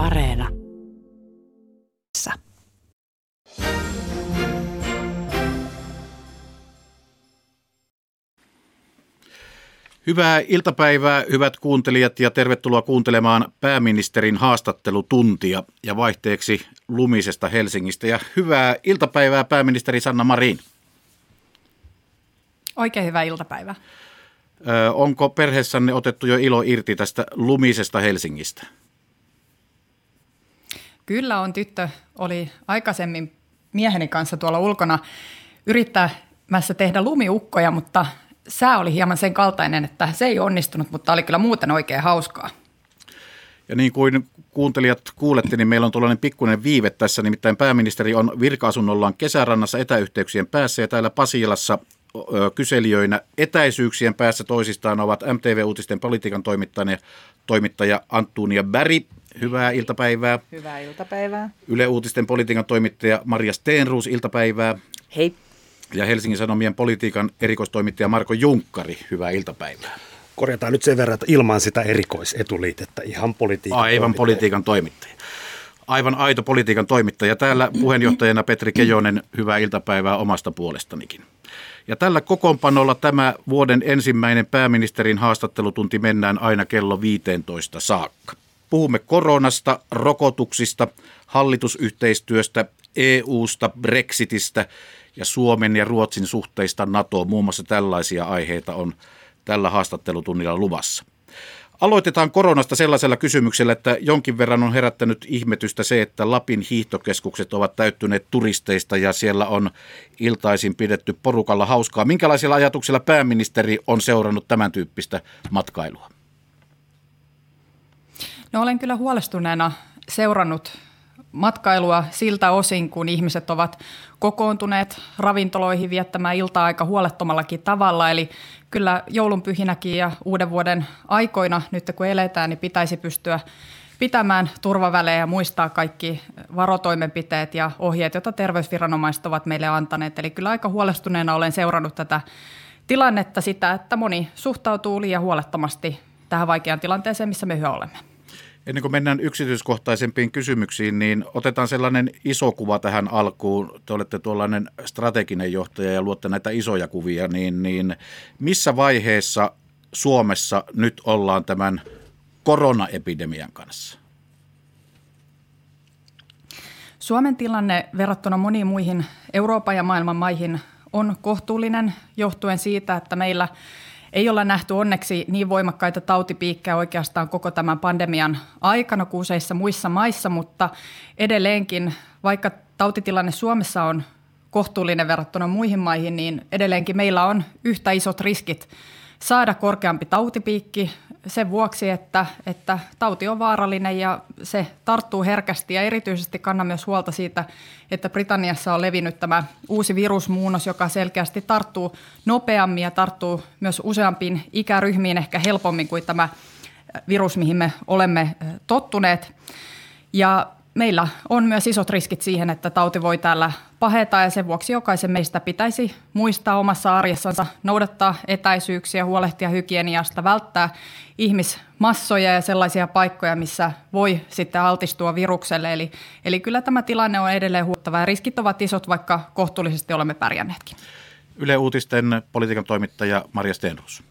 Areena. Hyvää iltapäivää, hyvät kuuntelijat, ja tervetuloa kuuntelemaan pääministerin haastattelutuntia ja vaihteeksi lumisesta Helsingistä. Ja hyvää iltapäivää, pääministeri Sanna Marin. Oikein hyvää iltapäivää. Ö, onko perheessänne otettu jo ilo irti tästä lumisesta Helsingistä? Kyllä on. Tyttö oli aikaisemmin mieheni kanssa tuolla ulkona yrittämässä tehdä lumiukkoja, mutta sää oli hieman sen kaltainen, että se ei onnistunut, mutta oli kyllä muuten oikein hauskaa. Ja niin kuin kuuntelijat kuulette, niin meillä on tuollainen pikkuinen viive tässä, nimittäin pääministeri on virka-asunnollaan kesärannassa etäyhteyksien päässä ja täällä Pasilassa kyselijöinä etäisyyksien päässä toisistaan ovat MTV-uutisten politiikan toimittaja, toimittaja Antunia Bäri. Hyvää iltapäivää. Hyvää iltapäivää. Yle Uutisten politiikan toimittaja Maria Steenruus, iltapäivää. Hei. Ja Helsingin Sanomien politiikan erikoistoimittaja Marko Junkkari, hyvää iltapäivää. Korjataan nyt sen verran, että ilman sitä erikoisetuliitettä ihan politiikan Aivan toimittaja. politiikan toimittaja. Aivan aito politiikan toimittaja. Täällä puheenjohtajana Petri Kejonen, hyvää iltapäivää omasta puolestanikin. Ja tällä kokoonpanolla tämä vuoden ensimmäinen pääministerin haastattelutunti mennään aina kello 15 saakka. Puhumme koronasta, rokotuksista, hallitusyhteistyöstä, EUsta, Brexitistä ja Suomen ja Ruotsin suhteista NATOon. Muun muassa tällaisia aiheita on tällä haastattelutunnilla luvassa. Aloitetaan koronasta sellaisella kysymyksellä, että jonkin verran on herättänyt ihmetystä se, että Lapin hiihtokeskukset ovat täyttyneet turisteista ja siellä on iltaisin pidetty porukalla hauskaa. Minkälaisilla ajatuksilla pääministeri on seurannut tämän tyyppistä matkailua? No olen kyllä huolestuneena seurannut matkailua siltä osin, kun ihmiset ovat kokoontuneet ravintoloihin viettämään iltaa aika huolettomallakin tavalla. Eli kyllä joulunpyhinäkin ja uuden vuoden aikoina, nyt kun eletään, niin pitäisi pystyä pitämään turvavälejä ja muistaa kaikki varotoimenpiteet ja ohjeet, joita terveysviranomaiset ovat meille antaneet. Eli kyllä aika huolestuneena olen seurannut tätä tilannetta sitä, että moni suhtautuu liian huolettomasti tähän vaikeaan tilanteeseen, missä me yhä olemme. Ennen kuin mennään yksityiskohtaisempiin kysymyksiin, niin otetaan sellainen iso kuva tähän alkuun. Te olette tuollainen strateginen johtaja ja luotte näitä isoja kuvia, niin, niin missä vaiheessa Suomessa nyt ollaan tämän koronaepidemian kanssa? Suomen tilanne verrattuna moniin muihin Euroopan ja maailman maihin on kohtuullinen johtuen siitä, että meillä – ei olla nähty onneksi niin voimakkaita tautipiikkejä oikeastaan koko tämän pandemian aikana kuin useissa muissa maissa, mutta edelleenkin, vaikka tautitilanne Suomessa on kohtuullinen verrattuna muihin maihin, niin edelleenkin meillä on yhtä isot riskit saada korkeampi tautipiikki sen vuoksi, että, että tauti on vaarallinen ja se tarttuu herkästi ja erityisesti kannan myös huolta siitä, että Britanniassa on levinnyt tämä uusi virusmuunnos, joka selkeästi tarttuu nopeammin ja tarttuu myös useampiin ikäryhmiin ehkä helpommin kuin tämä virus, mihin me olemme tottuneet. Ja meillä on myös isot riskit siihen, että tauti voi täällä paheta ja sen vuoksi jokaisen meistä pitäisi muistaa omassa arjessansa noudattaa etäisyyksiä, huolehtia hygieniasta, välttää ihmismassoja ja sellaisia paikkoja, missä voi sitten altistua virukselle. Eli, eli kyllä tämä tilanne on edelleen huottava ja riskit ovat isot, vaikka kohtuullisesti olemme pärjänneetkin. Yle Uutisten politiikan toimittaja Maria Stenrus.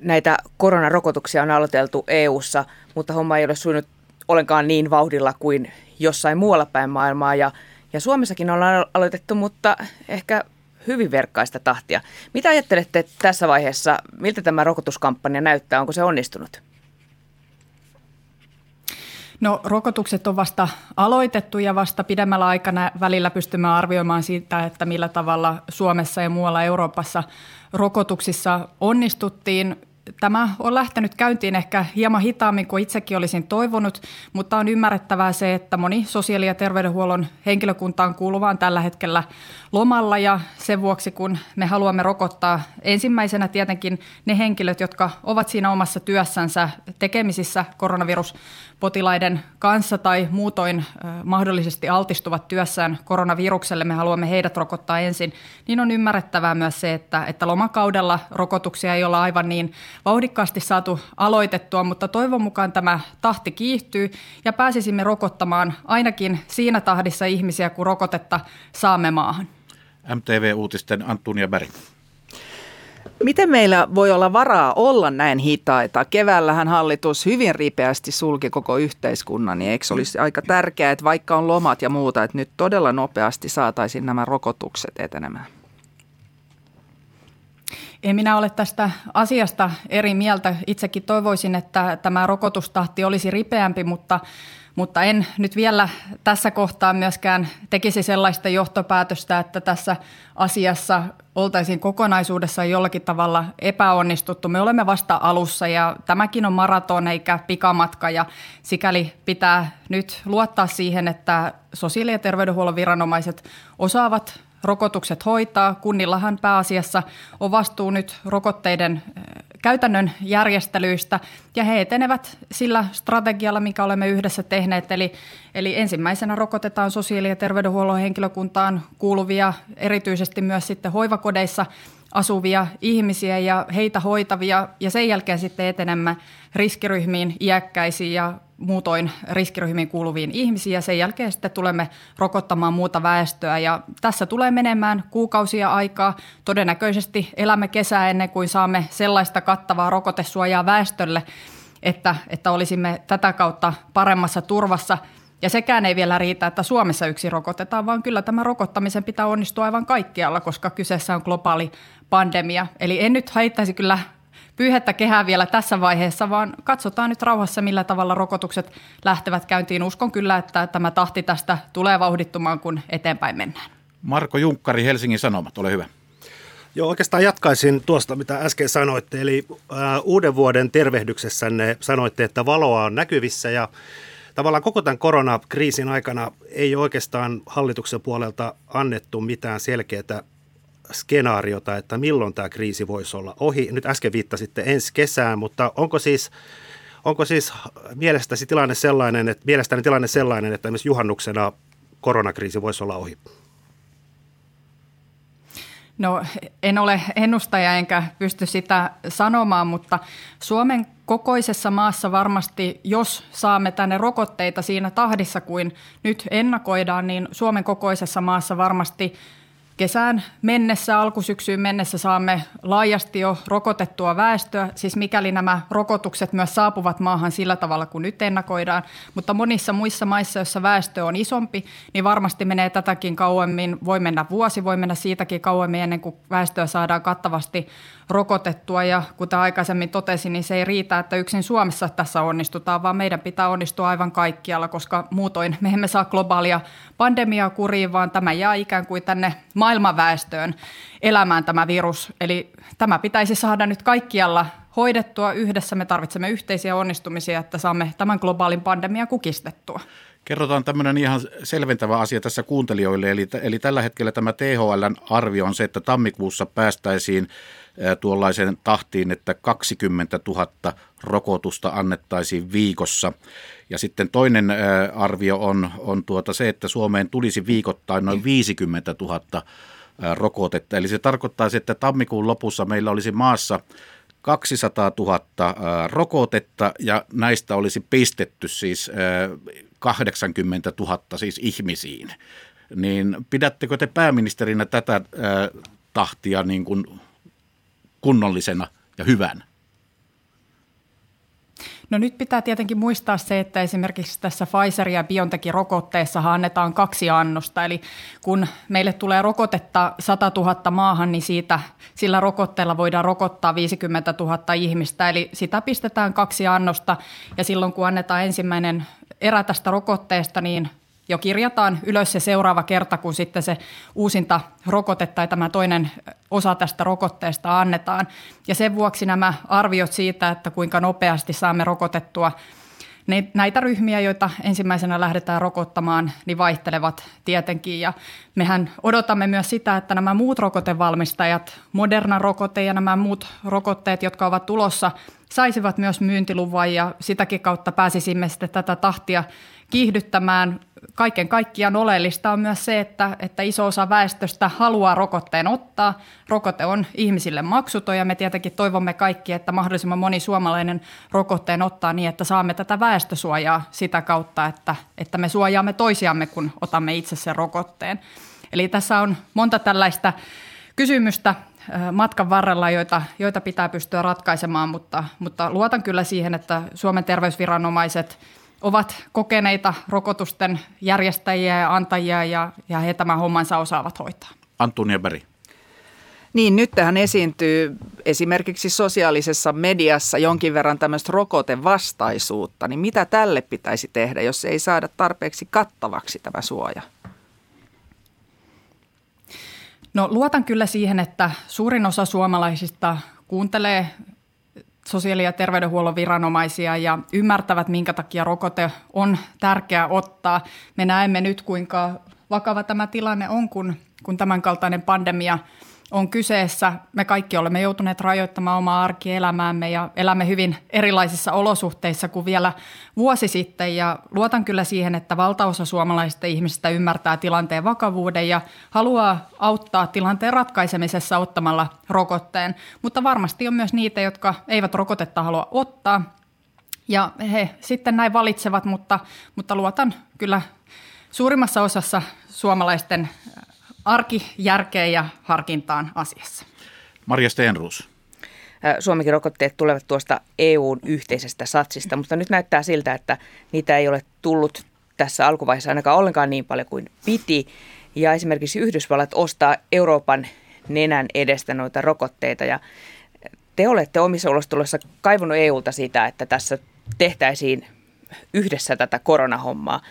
Näitä koronarokotuksia on aloiteltu EU:ssa, mutta homma ei ole sujunut ollenkaan niin vauhdilla kuin jossain muualla päin maailmaa. Ja, ja Suomessakin ollaan aloitettu, mutta ehkä hyvin verkkaista tahtia. Mitä ajattelette tässä vaiheessa, miltä tämä rokotuskampanja näyttää, onko se onnistunut? No rokotukset on vasta aloitettu ja vasta pidemmällä aikana välillä pystymme arvioimaan siitä, että millä tavalla Suomessa ja muualla Euroopassa rokotuksissa onnistuttiin tämä on lähtenyt käyntiin ehkä hieman hitaammin kuin itsekin olisin toivonut, mutta on ymmärrettävää se, että moni sosiaali- ja terveydenhuollon henkilökuntaan kuuluvaan tällä hetkellä lomalla ja sen vuoksi, kun me haluamme rokottaa ensimmäisenä tietenkin ne henkilöt, jotka ovat siinä omassa työssänsä tekemisissä koronaviruspotilaiden kanssa tai muutoin mahdollisesti altistuvat työssään koronavirukselle, me haluamme heidät rokottaa ensin, niin on ymmärrettävää myös se, että, että lomakaudella rokotuksia ei olla aivan niin vauhdikkaasti saatu aloitettua, mutta toivon mukaan tämä tahti kiihtyy ja pääsisimme rokottamaan ainakin siinä tahdissa ihmisiä, kun rokotetta saamme maahan. MTV-uutisten Antunia Berg. Miten meillä voi olla varaa olla näin hitaita? Keväällähän hallitus hyvin ripeästi sulki koko yhteiskunnan, niin eikö olisi aika tärkeää, että vaikka on lomat ja muuta, että nyt todella nopeasti saataisiin nämä rokotukset etenemään? En minä ole tästä asiasta eri mieltä. Itsekin toivoisin, että tämä rokotustahti olisi ripeämpi, mutta mutta en nyt vielä tässä kohtaa myöskään tekisi sellaista johtopäätöstä, että tässä asiassa oltaisiin kokonaisuudessaan jollakin tavalla epäonnistuttu. Me olemme vasta alussa ja tämäkin on maraton eikä pikamatka ja sikäli pitää nyt luottaa siihen, että sosiaali- ja terveydenhuollon viranomaiset osaavat rokotukset hoitaa. Kunnillahan pääasiassa on vastuu nyt rokotteiden käytännön järjestelyistä ja he etenevät sillä strategialla, mikä olemme yhdessä tehneet. Eli, eli ensimmäisenä rokotetaan sosiaali- ja terveydenhuollon henkilökuntaan kuuluvia, erityisesti myös sitten hoivakodeissa asuvia ihmisiä ja heitä hoitavia ja sen jälkeen sitten etenemme riskiryhmiin, iäkkäisiin ja muutoin riskiryhmiin kuuluviin ihmisiin ja sen jälkeen sitten tulemme rokottamaan muuta väestöä ja tässä tulee menemään kuukausia aikaa. Todennäköisesti elämme kesää ennen kuin saamme sellaista kattavaa rokotesuojaa väestölle, että, että olisimme tätä kautta paremmassa turvassa. Ja sekään ei vielä riitä, että Suomessa yksi rokotetaan, vaan kyllä tämä rokottamisen pitää onnistua aivan kaikkialla, koska kyseessä on globaali pandemia. Eli en nyt haittaisi kyllä pyyhettä kehää vielä tässä vaiheessa, vaan katsotaan nyt rauhassa, millä tavalla rokotukset lähtevät käyntiin. Uskon kyllä, että tämä tahti tästä tulee vauhdittumaan, kun eteenpäin mennään. Marko Junkkari, Helsingin Sanomat, ole hyvä. Joo, oikeastaan jatkaisin tuosta, mitä äsken sanoitte. Eli äh, uuden vuoden tervehdyksessänne sanoitte, että valoa on näkyvissä ja tavallaan koko tämän koronakriisin aikana ei oikeastaan hallituksen puolelta annettu mitään selkeää skenaariota, että milloin tämä kriisi voisi olla ohi. Nyt äsken viittasitte ensi kesään, mutta onko siis, onko siis mielestäsi tilanne sellainen, että, mielestäni tilanne sellainen, että esimerkiksi juhannuksena koronakriisi voisi olla ohi? No en ole ennustaja enkä pysty sitä sanomaan, mutta Suomen kokoisessa maassa varmasti, jos saamme tänne rokotteita siinä tahdissa kuin nyt ennakoidaan, niin Suomen kokoisessa maassa varmasti – kesään mennessä, alkusyksyyn mennessä saamme laajasti jo rokotettua väestöä, siis mikäli nämä rokotukset myös saapuvat maahan sillä tavalla kuin nyt ennakoidaan. Mutta monissa muissa maissa, joissa väestö on isompi, niin varmasti menee tätäkin kauemmin. Voi mennä vuosi, voi mennä siitäkin kauemmin ennen kuin väestöä saadaan kattavasti rokotettua. Ja kuten aikaisemmin totesin, niin se ei riitä, että yksin Suomessa tässä onnistutaan, vaan meidän pitää onnistua aivan kaikkialla, koska muutoin me emme saa globaalia pandemiaa kuriin, vaan tämä jää ikään kuin tänne maailmanväestöön elämään tämä virus. Eli tämä pitäisi saada nyt kaikkialla hoidettua yhdessä. Me tarvitsemme yhteisiä onnistumisia, että saamme tämän globaalin pandemian kukistettua. Kerrotaan tämmöinen ihan selventävä asia tässä kuuntelijoille. Eli, eli tällä hetkellä tämä THLn arvio on se, että tammikuussa päästäisiin tuollaiseen tahtiin, että 20 000 rokotusta annettaisiin viikossa. Ja sitten toinen arvio on, on tuota se, että Suomeen tulisi viikoittain noin 50 000 rokotetta. Eli se tarkoittaisi, että tammikuun lopussa meillä olisi maassa 200 000 rokotetta ja näistä olisi pistetty siis 80 000 siis ihmisiin. Niin pidättekö te pääministerinä tätä tahtia niin kuin kunnollisena ja hyvänä? No nyt pitää tietenkin muistaa se, että esimerkiksi tässä Pfizer- ja BioNTechin rokotteessa annetaan kaksi annosta. Eli kun meille tulee rokotetta 100 000 maahan, niin siitä, sillä rokotteella voidaan rokottaa 50 000 ihmistä. Eli sitä pistetään kaksi annosta ja silloin kun annetaan ensimmäinen erä tästä rokotteesta, niin jo kirjataan ylös se seuraava kerta, kun sitten se uusinta rokote tai tämä toinen osa tästä rokotteesta annetaan. Ja sen vuoksi nämä arviot siitä, että kuinka nopeasti saamme rokotettua näitä ryhmiä, joita ensimmäisenä lähdetään rokottamaan, niin vaihtelevat tietenkin. Ja mehän odotamme myös sitä, että nämä muut rokotevalmistajat, Moderna rokote ja nämä muut rokotteet, jotka ovat tulossa, saisivat myös myyntiluvan ja sitäkin kautta pääsisimme sitten tätä tahtia kiihdyttämään. kaiken kaikkiaan oleellista on myös se, että, että iso osa väestöstä haluaa rokotteen ottaa. Rokote on ihmisille maksuton ja me tietenkin toivomme kaikki, että mahdollisimman moni suomalainen rokotteen ottaa niin, että saamme tätä väestösuojaa sitä kautta, että, että me suojaamme toisiamme, kun otamme itse sen rokotteen. Eli tässä on monta tällaista kysymystä matkan varrella, joita, joita pitää pystyä ratkaisemaan, mutta, mutta luotan kyllä siihen, että Suomen terveysviranomaiset ovat kokeneita rokotusten järjestäjiä ja antajia ja, ja he tämän hommansa osaavat hoitaa. Antunia Berg. Niin, nyt tähän esiintyy esimerkiksi sosiaalisessa mediassa jonkin verran tämmöistä rokotevastaisuutta. Niin mitä tälle pitäisi tehdä, jos ei saada tarpeeksi kattavaksi tämä suoja? No luotan kyllä siihen, että suurin osa suomalaisista kuuntelee sosiaali- ja terveydenhuollon viranomaisia ja ymmärtävät, minkä takia rokote on tärkeää ottaa. Me näemme nyt, kuinka vakava tämä tilanne on, kun, kun tämänkaltainen pandemia – on kyseessä. Me kaikki olemme joutuneet rajoittamaan omaa arkielämäämme ja elämme hyvin erilaisissa olosuhteissa kuin vielä vuosi sitten. Ja luotan kyllä siihen, että valtaosa suomalaisista ihmisistä ymmärtää tilanteen vakavuuden ja haluaa auttaa tilanteen ratkaisemisessa ottamalla rokotteen. Mutta varmasti on myös niitä, jotka eivät rokotetta halua ottaa. Ja he sitten näin valitsevat, mutta, mutta luotan kyllä suurimmassa osassa suomalaisten arkijärkeen ja harkintaan asiassa. Marja Stenruus. Suomenkin rokotteet tulevat tuosta EUn yhteisestä satsista, mutta nyt näyttää siltä, että niitä ei ole tullut tässä alkuvaiheessa ainakaan ollenkaan niin paljon kuin piti. Ja esimerkiksi Yhdysvallat ostaa Euroopan nenän edestä noita rokotteita ja te olette omissa ulostuloissa kaivunut EUlta sitä, että tässä tehtäisiin yhdessä tätä koronahommaa.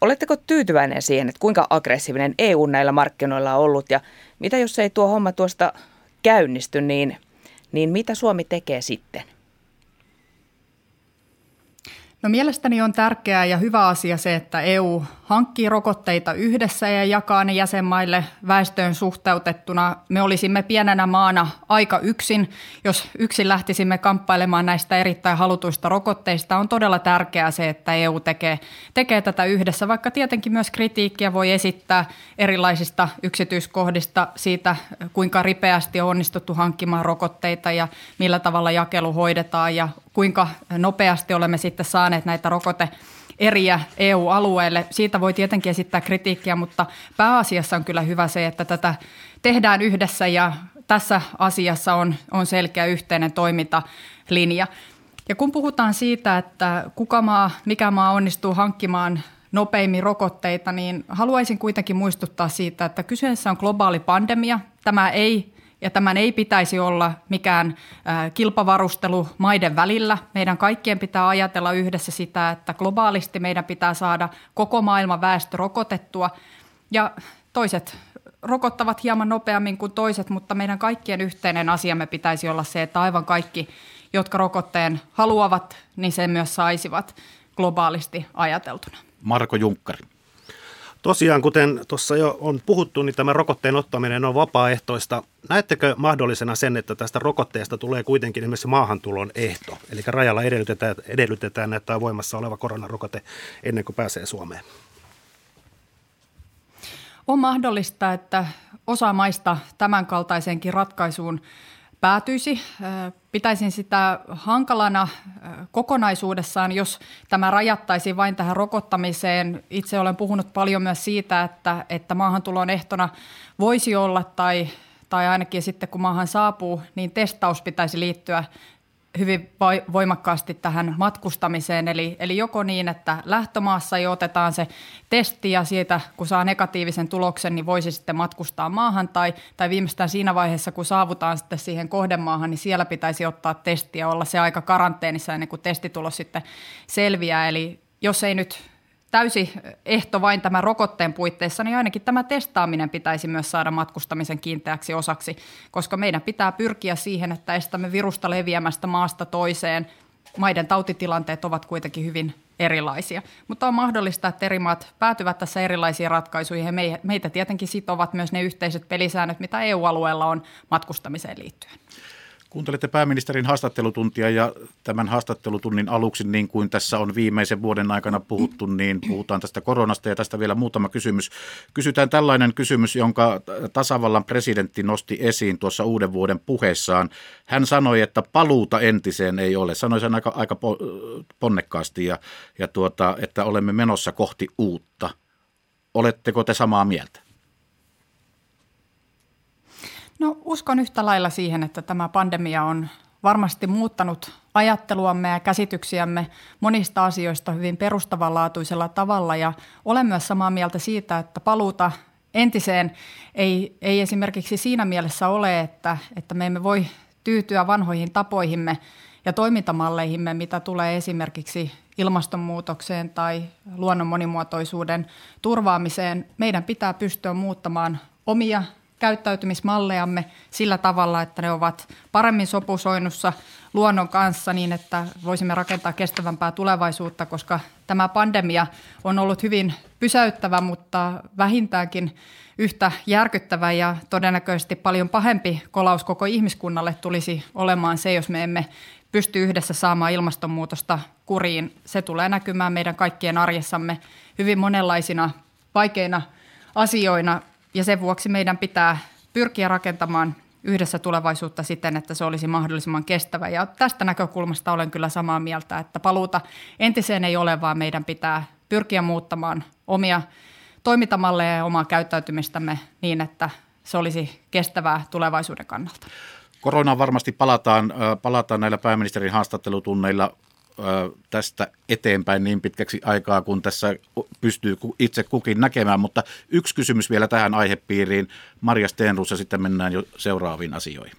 Oletteko tyytyväinen siihen, että kuinka aggressiivinen EU näillä markkinoilla on ollut ja mitä jos ei tuo homma tuosta käynnisty, niin, niin mitä Suomi tekee sitten? No mielestäni on tärkeää ja hyvä asia se, että EU hankkii rokotteita yhdessä ja jakaa ne jäsenmaille väestöön suhteutettuna. Me olisimme pienenä maana aika yksin, jos yksin lähtisimme kamppailemaan näistä erittäin halutuista rokotteista. On todella tärkeää se, että EU tekee, tekee tätä yhdessä, vaikka tietenkin myös kritiikkiä voi esittää erilaisista yksityiskohdista siitä, kuinka ripeästi on onnistuttu hankkimaan rokotteita ja millä tavalla jakelu hoidetaan ja kuinka nopeasti olemme sitten saaneet näitä rokote eriä EU-alueelle. Siitä voi tietenkin esittää kritiikkiä, mutta pääasiassa on kyllä hyvä se, että tätä tehdään yhdessä ja tässä asiassa on, on selkeä yhteinen toimintalinja. Ja kun puhutaan siitä, että kuka maa, mikä maa onnistuu hankkimaan nopeimmin rokotteita, niin haluaisin kuitenkin muistuttaa siitä, että kyseessä on globaali pandemia. Tämä ei ja tämän ei pitäisi olla mikään kilpavarustelu maiden välillä. Meidän kaikkien pitää ajatella yhdessä sitä, että globaalisti meidän pitää saada koko maailman väestö rokotettua ja toiset rokottavat hieman nopeammin kuin toiset, mutta meidän kaikkien yhteinen asiamme pitäisi olla se, että aivan kaikki, jotka rokotteen haluavat, niin sen myös saisivat globaalisti ajateltuna. Marko Junkkari. Tosiaan, kuten tuossa jo on puhuttu, niin tämä rokotteen ottaminen on vapaaehtoista. Näettekö mahdollisena sen, että tästä rokotteesta tulee kuitenkin esimerkiksi maahantulon ehto? Eli rajalla edellytetään, edellytetään että on voimassa oleva koronarokote ennen kuin pääsee Suomeen. On mahdollista, että osa maista tämänkaltaiseenkin ratkaisuun päätyisi. Pitäisin sitä hankalana kokonaisuudessaan, jos tämä rajattaisi vain tähän rokottamiseen. Itse olen puhunut paljon myös siitä, että, että maahantulon ehtona voisi olla tai, tai ainakin sitten kun maahan saapuu, niin testaus pitäisi liittyä hyvin voimakkaasti tähän matkustamiseen. Eli, eli joko niin, että lähtömaassa jo otetaan se testi ja siitä, kun saa negatiivisen tuloksen, niin voisi sitten matkustaa maahan tai, tai viimeistään siinä vaiheessa, kun saavutaan sitten siihen kohdemaahan, niin siellä pitäisi ottaa testi ja olla se aika karanteenissa ennen kuin testitulos sitten selviää. Eli jos ei nyt täysi ehto vain tämän rokotteen puitteissa, niin ainakin tämä testaaminen pitäisi myös saada matkustamisen kiinteäksi osaksi, koska meidän pitää pyrkiä siihen, että estämme virusta leviämästä maasta toiseen. Maiden tautitilanteet ovat kuitenkin hyvin erilaisia, mutta on mahdollista, että eri maat päätyvät tässä erilaisiin ratkaisuihin. Meitä tietenkin sitovat myös ne yhteiset pelisäännöt, mitä EU-alueella on matkustamiseen liittyen. Kuuntelette pääministerin haastattelutuntia ja tämän haastattelutunnin aluksi, niin kuin tässä on viimeisen vuoden aikana puhuttu, niin puhutaan tästä koronasta ja tästä vielä muutama kysymys. Kysytään tällainen kysymys, jonka tasavallan presidentti nosti esiin tuossa uuden vuoden puheessaan. Hän sanoi, että paluuta entiseen ei ole. Sanoi sen aika, aika ponnekkaasti ja, ja tuota, että olemme menossa kohti uutta. Oletteko te samaa mieltä? No uskon yhtä lailla siihen, että tämä pandemia on varmasti muuttanut ajatteluamme ja käsityksiämme monista asioista hyvin perustavanlaatuisella tavalla ja olen myös samaa mieltä siitä, että paluuta entiseen ei, ei esimerkiksi siinä mielessä ole, että, että me emme voi tyytyä vanhoihin tapoihimme ja toimintamalleihimme, mitä tulee esimerkiksi ilmastonmuutokseen tai luonnon monimuotoisuuden turvaamiseen. Meidän pitää pystyä muuttamaan omia käyttäytymismallejamme sillä tavalla, että ne ovat paremmin sopusoinnussa luonnon kanssa niin, että voisimme rakentaa kestävämpää tulevaisuutta, koska tämä pandemia on ollut hyvin pysäyttävä, mutta vähintäänkin yhtä järkyttävä ja todennäköisesti paljon pahempi kolaus koko ihmiskunnalle tulisi olemaan se, jos me emme pysty yhdessä saamaan ilmastonmuutosta kuriin. Se tulee näkymään meidän kaikkien arjessamme hyvin monenlaisina vaikeina asioina ja sen vuoksi meidän pitää pyrkiä rakentamaan yhdessä tulevaisuutta siten, että se olisi mahdollisimman kestävä. Ja tästä näkökulmasta olen kyllä samaa mieltä, että paluuta entiseen ei ole, vaan meidän pitää pyrkiä muuttamaan omia toimintamalleja ja omaa käyttäytymistämme niin, että se olisi kestävää tulevaisuuden kannalta. Koronaan varmasti palataan, palataan näillä pääministerin haastattelutunneilla tästä eteenpäin niin pitkäksi aikaa, kun tässä pystyy itse kukin näkemään. Mutta yksi kysymys vielä tähän aihepiiriin. Marja Stenrus ja sitten mennään jo seuraaviin asioihin.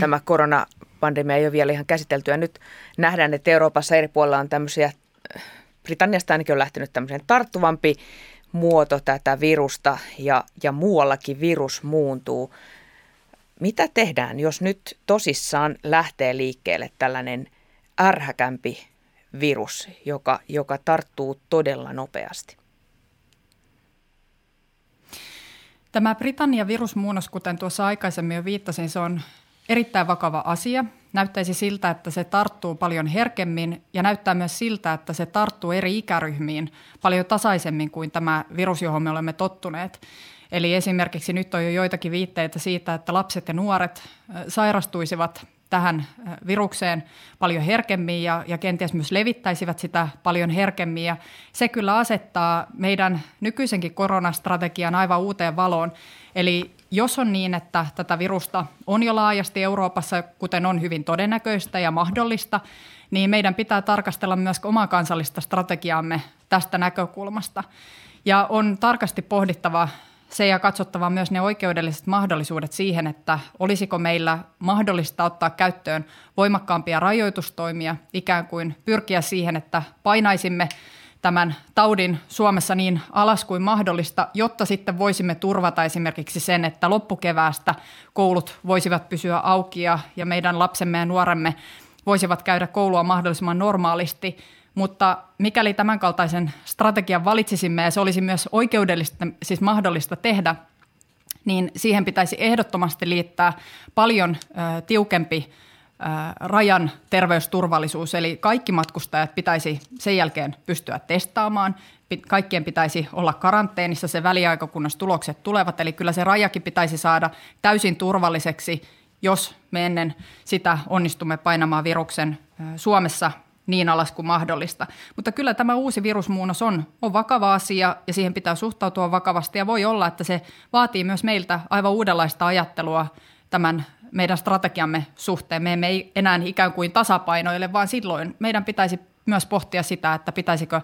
Tämä koronapandemia ei ole vielä ihan käsitelty ja nyt nähdään, että Euroopassa eri puolilla on tämmöisiä, Britanniasta ainakin on lähtenyt tämmöinen tarttuvampi muoto tätä virusta ja, ja muuallakin virus muuntuu. Mitä tehdään, jos nyt tosissaan lähtee liikkeelle tällainen – ärhäkämpi virus, joka, joka tarttuu todella nopeasti. Tämä Britannian virusmuunnos, kuten tuossa aikaisemmin jo viittasin, se on erittäin vakava asia. Näyttäisi siltä, että se tarttuu paljon herkemmin ja näyttää myös siltä, että se tarttuu eri ikäryhmiin paljon tasaisemmin kuin tämä virus, johon me olemme tottuneet. Eli esimerkiksi nyt on jo joitakin viitteitä siitä, että lapset ja nuoret sairastuisivat tähän äh, virukseen paljon herkemmin ja, ja kenties myös levittäisivät sitä paljon herkemmin. Ja se kyllä asettaa meidän nykyisenkin koronastrategian aivan uuteen valoon. Eli jos on niin, että tätä virusta on jo laajasti Euroopassa, kuten on hyvin todennäköistä ja mahdollista, niin meidän pitää tarkastella myös omaa kansallista strategiaamme tästä näkökulmasta. Ja on tarkasti pohdittava se ja katsottava myös ne oikeudelliset mahdollisuudet siihen, että olisiko meillä mahdollista ottaa käyttöön voimakkaampia rajoitustoimia, ikään kuin pyrkiä siihen, että painaisimme tämän taudin Suomessa niin alas kuin mahdollista, jotta sitten voisimme turvata esimerkiksi sen, että loppukeväästä koulut voisivat pysyä auki ja, meidän lapsemme ja nuoremme voisivat käydä koulua mahdollisimman normaalisti – mutta mikäli tämänkaltaisen strategian valitsisimme ja se olisi myös oikeudellista, siis mahdollista tehdä, niin siihen pitäisi ehdottomasti liittää paljon ö, tiukempi ö, rajan terveysturvallisuus. Eli kaikki matkustajat pitäisi sen jälkeen pystyä testaamaan. Kaikkien pitäisi olla karanteenissa se väliaika, kunnes tulokset tulevat. Eli kyllä se rajakin pitäisi saada täysin turvalliseksi, jos me ennen sitä onnistumme painamaan viruksen Suomessa niin alas kuin mahdollista. Mutta kyllä tämä uusi virusmuunnos on, on vakava asia ja siihen pitää suhtautua vakavasti ja voi olla, että se vaatii myös meiltä aivan uudenlaista ajattelua tämän meidän strategiamme suhteen. Me emme enää ikään kuin tasapainoille, vaan silloin meidän pitäisi myös pohtia sitä, että pitäisikö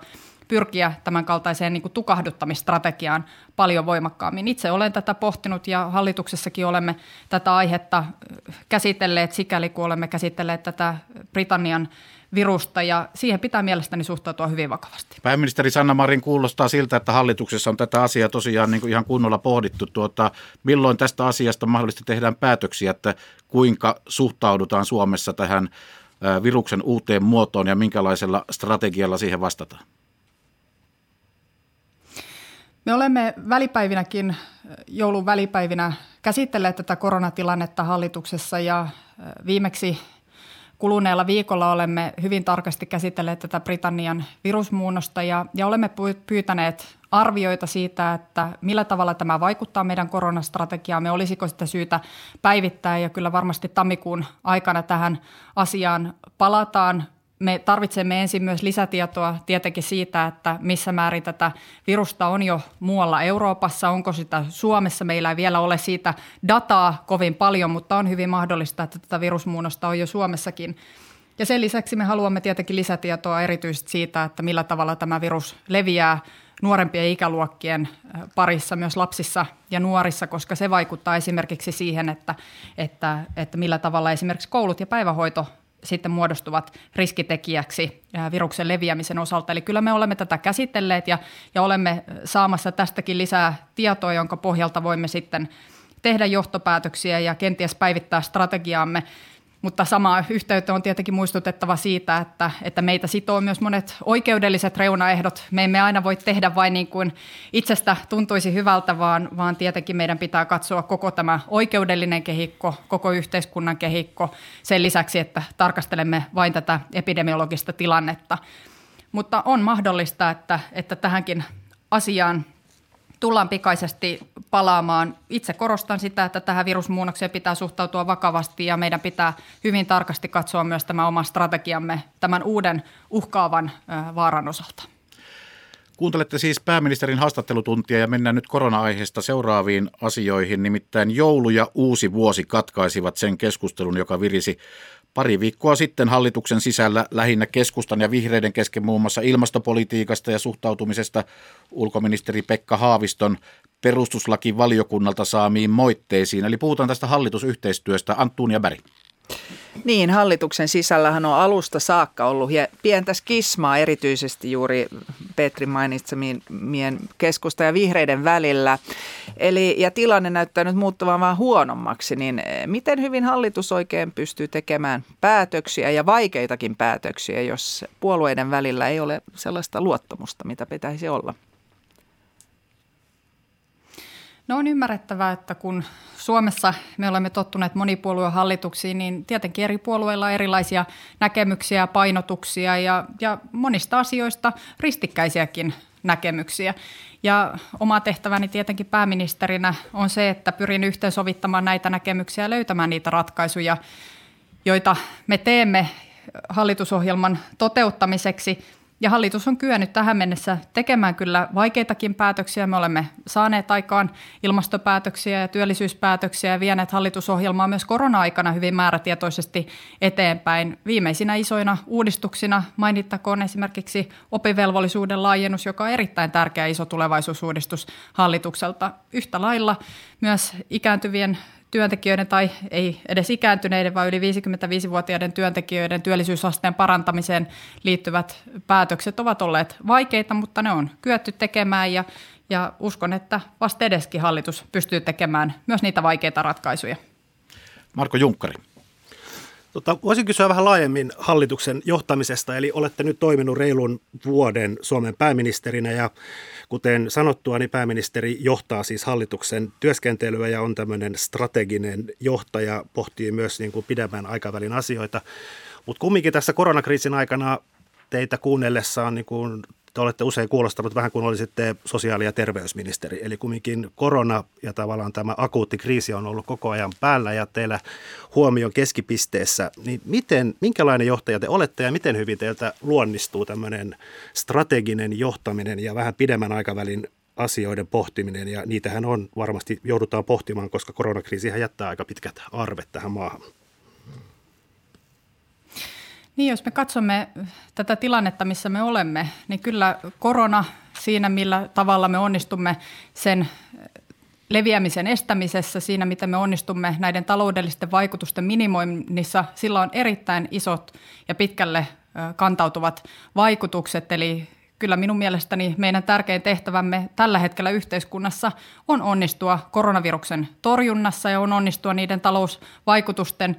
pyrkiä tämän kaltaiseen niin tukahduttamistrategiaan paljon voimakkaammin. Itse olen tätä pohtinut ja hallituksessakin olemme tätä aihetta käsitelleet sikäli, kun olemme käsitelleet tätä Britannian virusta ja siihen pitää mielestäni suhtautua hyvin vakavasti. Pääministeri Sanna Marin kuulostaa siltä, että hallituksessa on tätä asiaa tosiaan niin kuin ihan kunnolla pohdittu. Tuota, milloin tästä asiasta mahdollisesti tehdään päätöksiä, että kuinka suhtaudutaan Suomessa tähän viruksen uuteen muotoon ja minkälaisella strategialla siihen vastataan? Me olemme välipäivinäkin, joulun välipäivinä käsitelleet tätä koronatilannetta hallituksessa ja viimeksi kuluneella viikolla olemme hyvin tarkasti käsitelleet tätä Britannian virusmuunnosta ja, ja olemme pyytäneet arvioita siitä, että millä tavalla tämä vaikuttaa meidän koronastrategiaamme, olisiko sitä syytä päivittää ja kyllä varmasti tammikuun aikana tähän asiaan palataan me tarvitsemme ensin myös lisätietoa tietenkin siitä, että missä määrin tätä virusta on jo muualla Euroopassa, onko sitä Suomessa. Meillä ei vielä ole siitä dataa kovin paljon, mutta on hyvin mahdollista, että tätä virusmuunnosta on jo Suomessakin. Ja sen lisäksi me haluamme tietenkin lisätietoa erityisesti siitä, että millä tavalla tämä virus leviää nuorempien ikäluokkien parissa, myös lapsissa ja nuorissa, koska se vaikuttaa esimerkiksi siihen, että, että, että millä tavalla esimerkiksi koulut ja päivähoito sitten muodostuvat riskitekijäksi viruksen leviämisen osalta. Eli kyllä me olemme tätä käsitelleet ja, ja olemme saamassa tästäkin lisää tietoa, jonka pohjalta voimme sitten tehdä johtopäätöksiä ja kenties päivittää strategiaamme. Mutta sama yhteyttä on tietenkin muistutettava siitä, että, että meitä sitoo myös monet oikeudelliset reunaehdot. Me emme aina voi tehdä vain niin kuin itsestä tuntuisi hyvältä, vaan, vaan tietenkin meidän pitää katsoa koko tämä oikeudellinen kehikko, koko yhteiskunnan kehikko sen lisäksi, että tarkastelemme vain tätä epidemiologista tilannetta. Mutta on mahdollista, että, että tähänkin asiaan tullaan pikaisesti palaamaan. Itse korostan sitä, että tähän virusmuunnokseen pitää suhtautua vakavasti ja meidän pitää hyvin tarkasti katsoa myös tämä oma strategiamme tämän uuden uhkaavan vaaran osalta. Kuuntelette siis pääministerin haastattelutuntia ja mennään nyt korona-aiheesta seuraaviin asioihin. Nimittäin joulu ja uusi vuosi katkaisivat sen keskustelun, joka virisi pari viikkoa sitten hallituksen sisällä lähinnä keskustan ja vihreiden kesken muun muassa ilmastopolitiikasta ja suhtautumisesta ulkoministeri Pekka Haaviston perustuslakivaliokunnalta saamiin moitteisiin. Eli puhutaan tästä hallitusyhteistyöstä. Anttuun Bäri. Niin, hallituksen sisällähän on alusta saakka ollut pientä skismaa erityisesti juuri Petrin mainitsemien keskusta ja vihreiden välillä. Eli, ja tilanne näyttää nyt muuttuvan vaan huonommaksi, niin eh, miten hyvin hallitus oikein pystyy tekemään päätöksiä ja vaikeitakin päätöksiä, jos puolueiden välillä ei ole sellaista luottamusta, mitä pitäisi olla? No on ymmärrettävää, että kun Suomessa me olemme tottuneet monipuoluehallituksiin, niin tietenkin eri puolueilla on erilaisia näkemyksiä, painotuksia ja, ja monista asioista ristikkäisiäkin näkemyksiä. Ja oma tehtäväni tietenkin pääministerinä on se, että pyrin yhteensovittamaan näitä näkemyksiä ja löytämään niitä ratkaisuja, joita me teemme hallitusohjelman toteuttamiseksi – ja hallitus on kyennyt tähän mennessä tekemään kyllä vaikeitakin päätöksiä. Me olemme saaneet aikaan ilmastopäätöksiä ja työllisyyspäätöksiä ja vieneet hallitusohjelmaa myös korona-aikana hyvin määrätietoisesti eteenpäin. Viimeisinä isoina uudistuksina mainittakoon esimerkiksi opivelvollisuuden laajennus, joka on erittäin tärkeä iso tulevaisuusuudistus hallitukselta. Yhtä lailla myös ikääntyvien työntekijöiden tai ei edes ikääntyneiden, vaan yli 55-vuotiaiden työntekijöiden työllisyysasteen parantamiseen liittyvät päätökset ovat olleet vaikeita, mutta ne on kyetty tekemään ja, ja uskon, että vasta edeskin hallitus pystyy tekemään myös niitä vaikeita ratkaisuja. Marko Junkkari. Tota, voisin kysyä vähän laajemmin hallituksen johtamisesta, eli olette nyt toiminut reilun vuoden Suomen pääministerinä ja kuten sanottua, niin pääministeri johtaa siis hallituksen työskentelyä ja on tämmöinen strateginen johtaja, pohtii myös niin kuin pidemmän aikavälin asioita. Mutta kumminkin tässä koronakriisin aikana teitä kuunnellessaan niin kuin te olette usein kuulostanut vähän kuin olisitte sosiaali- ja terveysministeri. Eli kumminkin korona ja tavallaan tämä akuutti kriisi on ollut koko ajan päällä ja teillä huomion keskipisteessä. Niin miten, minkälainen johtaja te olette ja miten hyvin teiltä luonnistuu tämmöinen strateginen johtaminen ja vähän pidemmän aikavälin asioiden pohtiminen ja niitähän on varmasti joudutaan pohtimaan, koska koronakriisihän jättää aika pitkät arvet tähän maahan. Niin, jos me katsomme tätä tilannetta, missä me olemme, niin kyllä korona siinä, millä tavalla me onnistumme sen leviämisen estämisessä, siinä miten me onnistumme näiden taloudellisten vaikutusten minimoinnissa, sillä on erittäin isot ja pitkälle kantautuvat vaikutukset. Eli kyllä minun mielestäni meidän tärkein tehtävämme tällä hetkellä yhteiskunnassa on onnistua koronaviruksen torjunnassa ja on onnistua niiden talousvaikutusten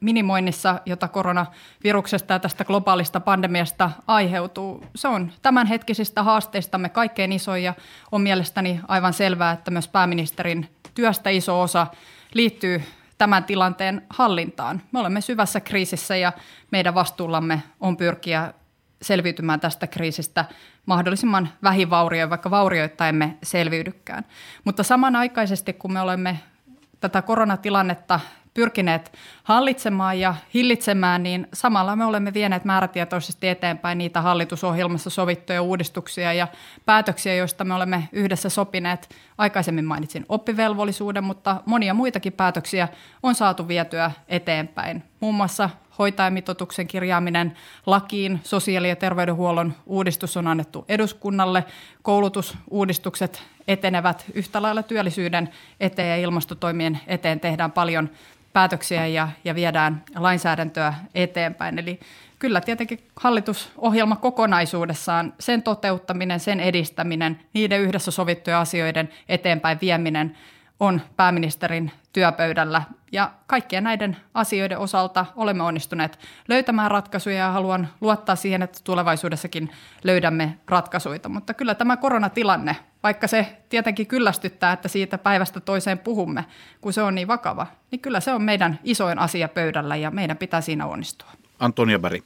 minimoinnissa, jota koronaviruksesta ja tästä globaalista pandemiasta aiheutuu. Se on tämänhetkisistä haasteistamme kaikkein isoin ja on mielestäni aivan selvää, että myös pääministerin työstä iso osa liittyy tämän tilanteen hallintaan. Me olemme syvässä kriisissä ja meidän vastuullamme on pyrkiä selviytymään tästä kriisistä mahdollisimman vähin vaurioin, vaikka vaurioita emme selviydykään. Mutta samanaikaisesti, kun me olemme tätä koronatilannetta pyrkineet hallitsemaan ja hillitsemään, niin samalla me olemme vieneet määrätietoisesti eteenpäin niitä hallitusohjelmassa sovittuja uudistuksia ja päätöksiä, joista me olemme yhdessä sopineet. Aikaisemmin mainitsin oppivelvollisuuden, mutta monia muitakin päätöksiä on saatu vietyä eteenpäin. Muun muassa hoitajamitoituksen kirjaaminen lakiin, sosiaali- ja terveydenhuollon uudistus on annettu eduskunnalle, koulutusuudistukset etenevät yhtä lailla työllisyyden eteen ja ilmastotoimien eteen. Tehdään paljon päätöksiä ja, ja viedään lainsäädäntöä eteenpäin. Eli kyllä tietenkin hallitusohjelma kokonaisuudessaan, sen toteuttaminen, sen edistäminen, niiden yhdessä sovittujen asioiden eteenpäin vieminen on pääministerin työpöydällä. Ja kaikkien näiden asioiden osalta olemme onnistuneet löytämään ratkaisuja ja haluan luottaa siihen, että tulevaisuudessakin löydämme ratkaisuja. Mutta kyllä tämä koronatilanne, vaikka se tietenkin kyllästyttää, että siitä päivästä toiseen puhumme, kun se on niin vakava, niin kyllä se on meidän isoin asia pöydällä ja meidän pitää siinä onnistua. Antonia Berg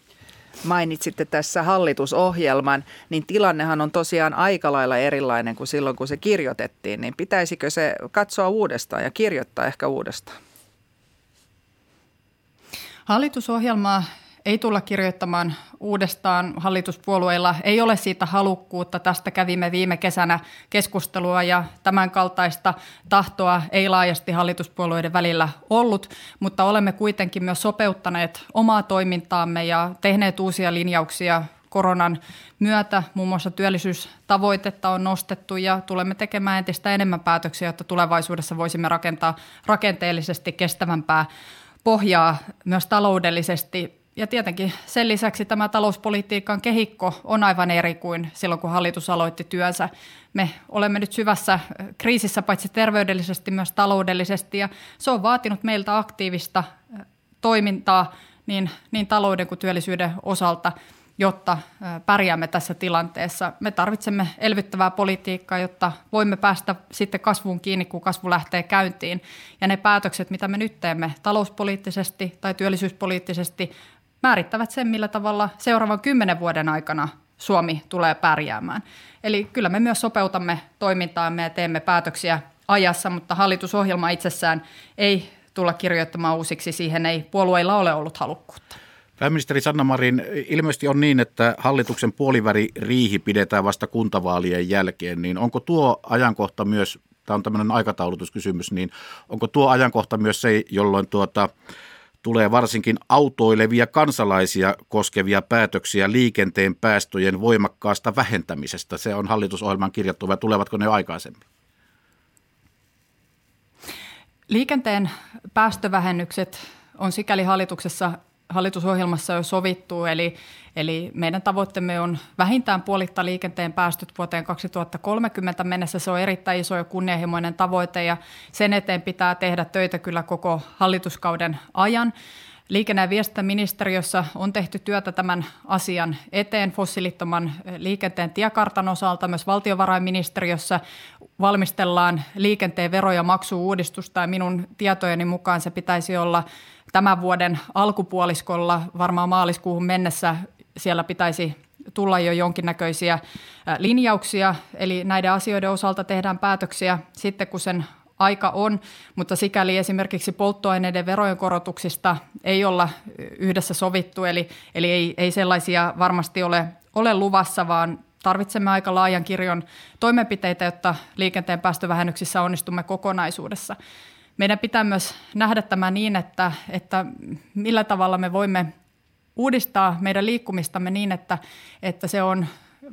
mainitsitte tässä hallitusohjelman, niin tilannehan on tosiaan aika lailla erilainen kuin silloin, kun se kirjoitettiin. Niin pitäisikö se katsoa uudestaan ja kirjoittaa ehkä uudestaan? Hallitusohjelmaa ei tulla kirjoittamaan uudestaan. Hallituspuolueilla ei ole siitä halukkuutta. Tästä kävimme viime kesänä keskustelua ja tämän kaltaista tahtoa ei laajasti hallituspuolueiden välillä ollut, mutta olemme kuitenkin myös sopeuttaneet omaa toimintaamme ja tehneet uusia linjauksia koronan myötä. Muun muassa työllisyystavoitetta on nostettu ja tulemme tekemään entistä enemmän päätöksiä, jotta tulevaisuudessa voisimme rakentaa rakenteellisesti kestävämpää pohjaa myös taloudellisesti ja tietenkin sen lisäksi tämä talouspolitiikan kehikko on aivan eri kuin silloin, kun hallitus aloitti työnsä. Me olemme nyt syvässä kriisissä paitsi terveydellisesti myös taloudellisesti ja se on vaatinut meiltä aktiivista toimintaa niin, niin talouden kuin työllisyyden osalta, jotta pärjäämme tässä tilanteessa. Me tarvitsemme elvyttävää politiikkaa, jotta voimme päästä sitten kasvuun kiinni, kun kasvu lähtee käyntiin. Ja ne päätökset, mitä me nyt teemme talouspoliittisesti tai työllisyyspoliittisesti, määrittävät sen, millä tavalla seuraavan kymmenen vuoden aikana Suomi tulee pärjäämään. Eli kyllä me myös sopeutamme toimintaamme ja teemme päätöksiä ajassa, mutta hallitusohjelma itsessään ei tulla kirjoittamaan uusiksi, siihen ei puolueilla ole ollut halukkuutta. Pääministeri Sanna Marin, ilmeisesti on niin, että hallituksen puoliväri riihi pidetään vasta kuntavaalien jälkeen, niin onko tuo ajankohta myös, tämä on tämmöinen aikataulutuskysymys, niin onko tuo ajankohta myös se, jolloin tuota, tulee varsinkin autoilevia kansalaisia koskevia päätöksiä liikenteen päästöjen voimakkaasta vähentämisestä. Se on hallitusohjelman kirjattu vai tulevatko ne aikaisemmin? Liikenteen päästövähennykset on sikäli hallituksessa hallitusohjelmassa jo sovittu, eli, eli meidän tavoitteemme on vähintään puolittaa liikenteen päästöt vuoteen 2030 mennessä. Se on erittäin iso ja kunnianhimoinen tavoite ja sen eteen pitää tehdä töitä kyllä koko hallituskauden ajan. Liikenne- ja viestintäministeriössä on tehty työtä tämän asian eteen fossiilittoman liikenteen tiekartan osalta. Myös valtiovarainministeriössä valmistellaan liikenteen vero- ja maksuuudistusta ja minun tietojeni mukaan se pitäisi olla tämän vuoden alkupuoliskolla, varmaan maaliskuuhun mennessä siellä pitäisi tulla jo jonkinnäköisiä linjauksia, eli näiden asioiden osalta tehdään päätöksiä sitten, kun sen aika on, mutta sikäli esimerkiksi polttoaineiden verojen korotuksista ei olla yhdessä sovittu, eli, eli ei, ei sellaisia varmasti ole, ole luvassa, vaan tarvitsemme aika laajan kirjon toimenpiteitä, jotta liikenteen päästövähennyksissä onnistumme kokonaisuudessa. Meidän pitää myös nähdä tämä niin, että, että millä tavalla me voimme uudistaa meidän liikkumistamme niin, että, että se on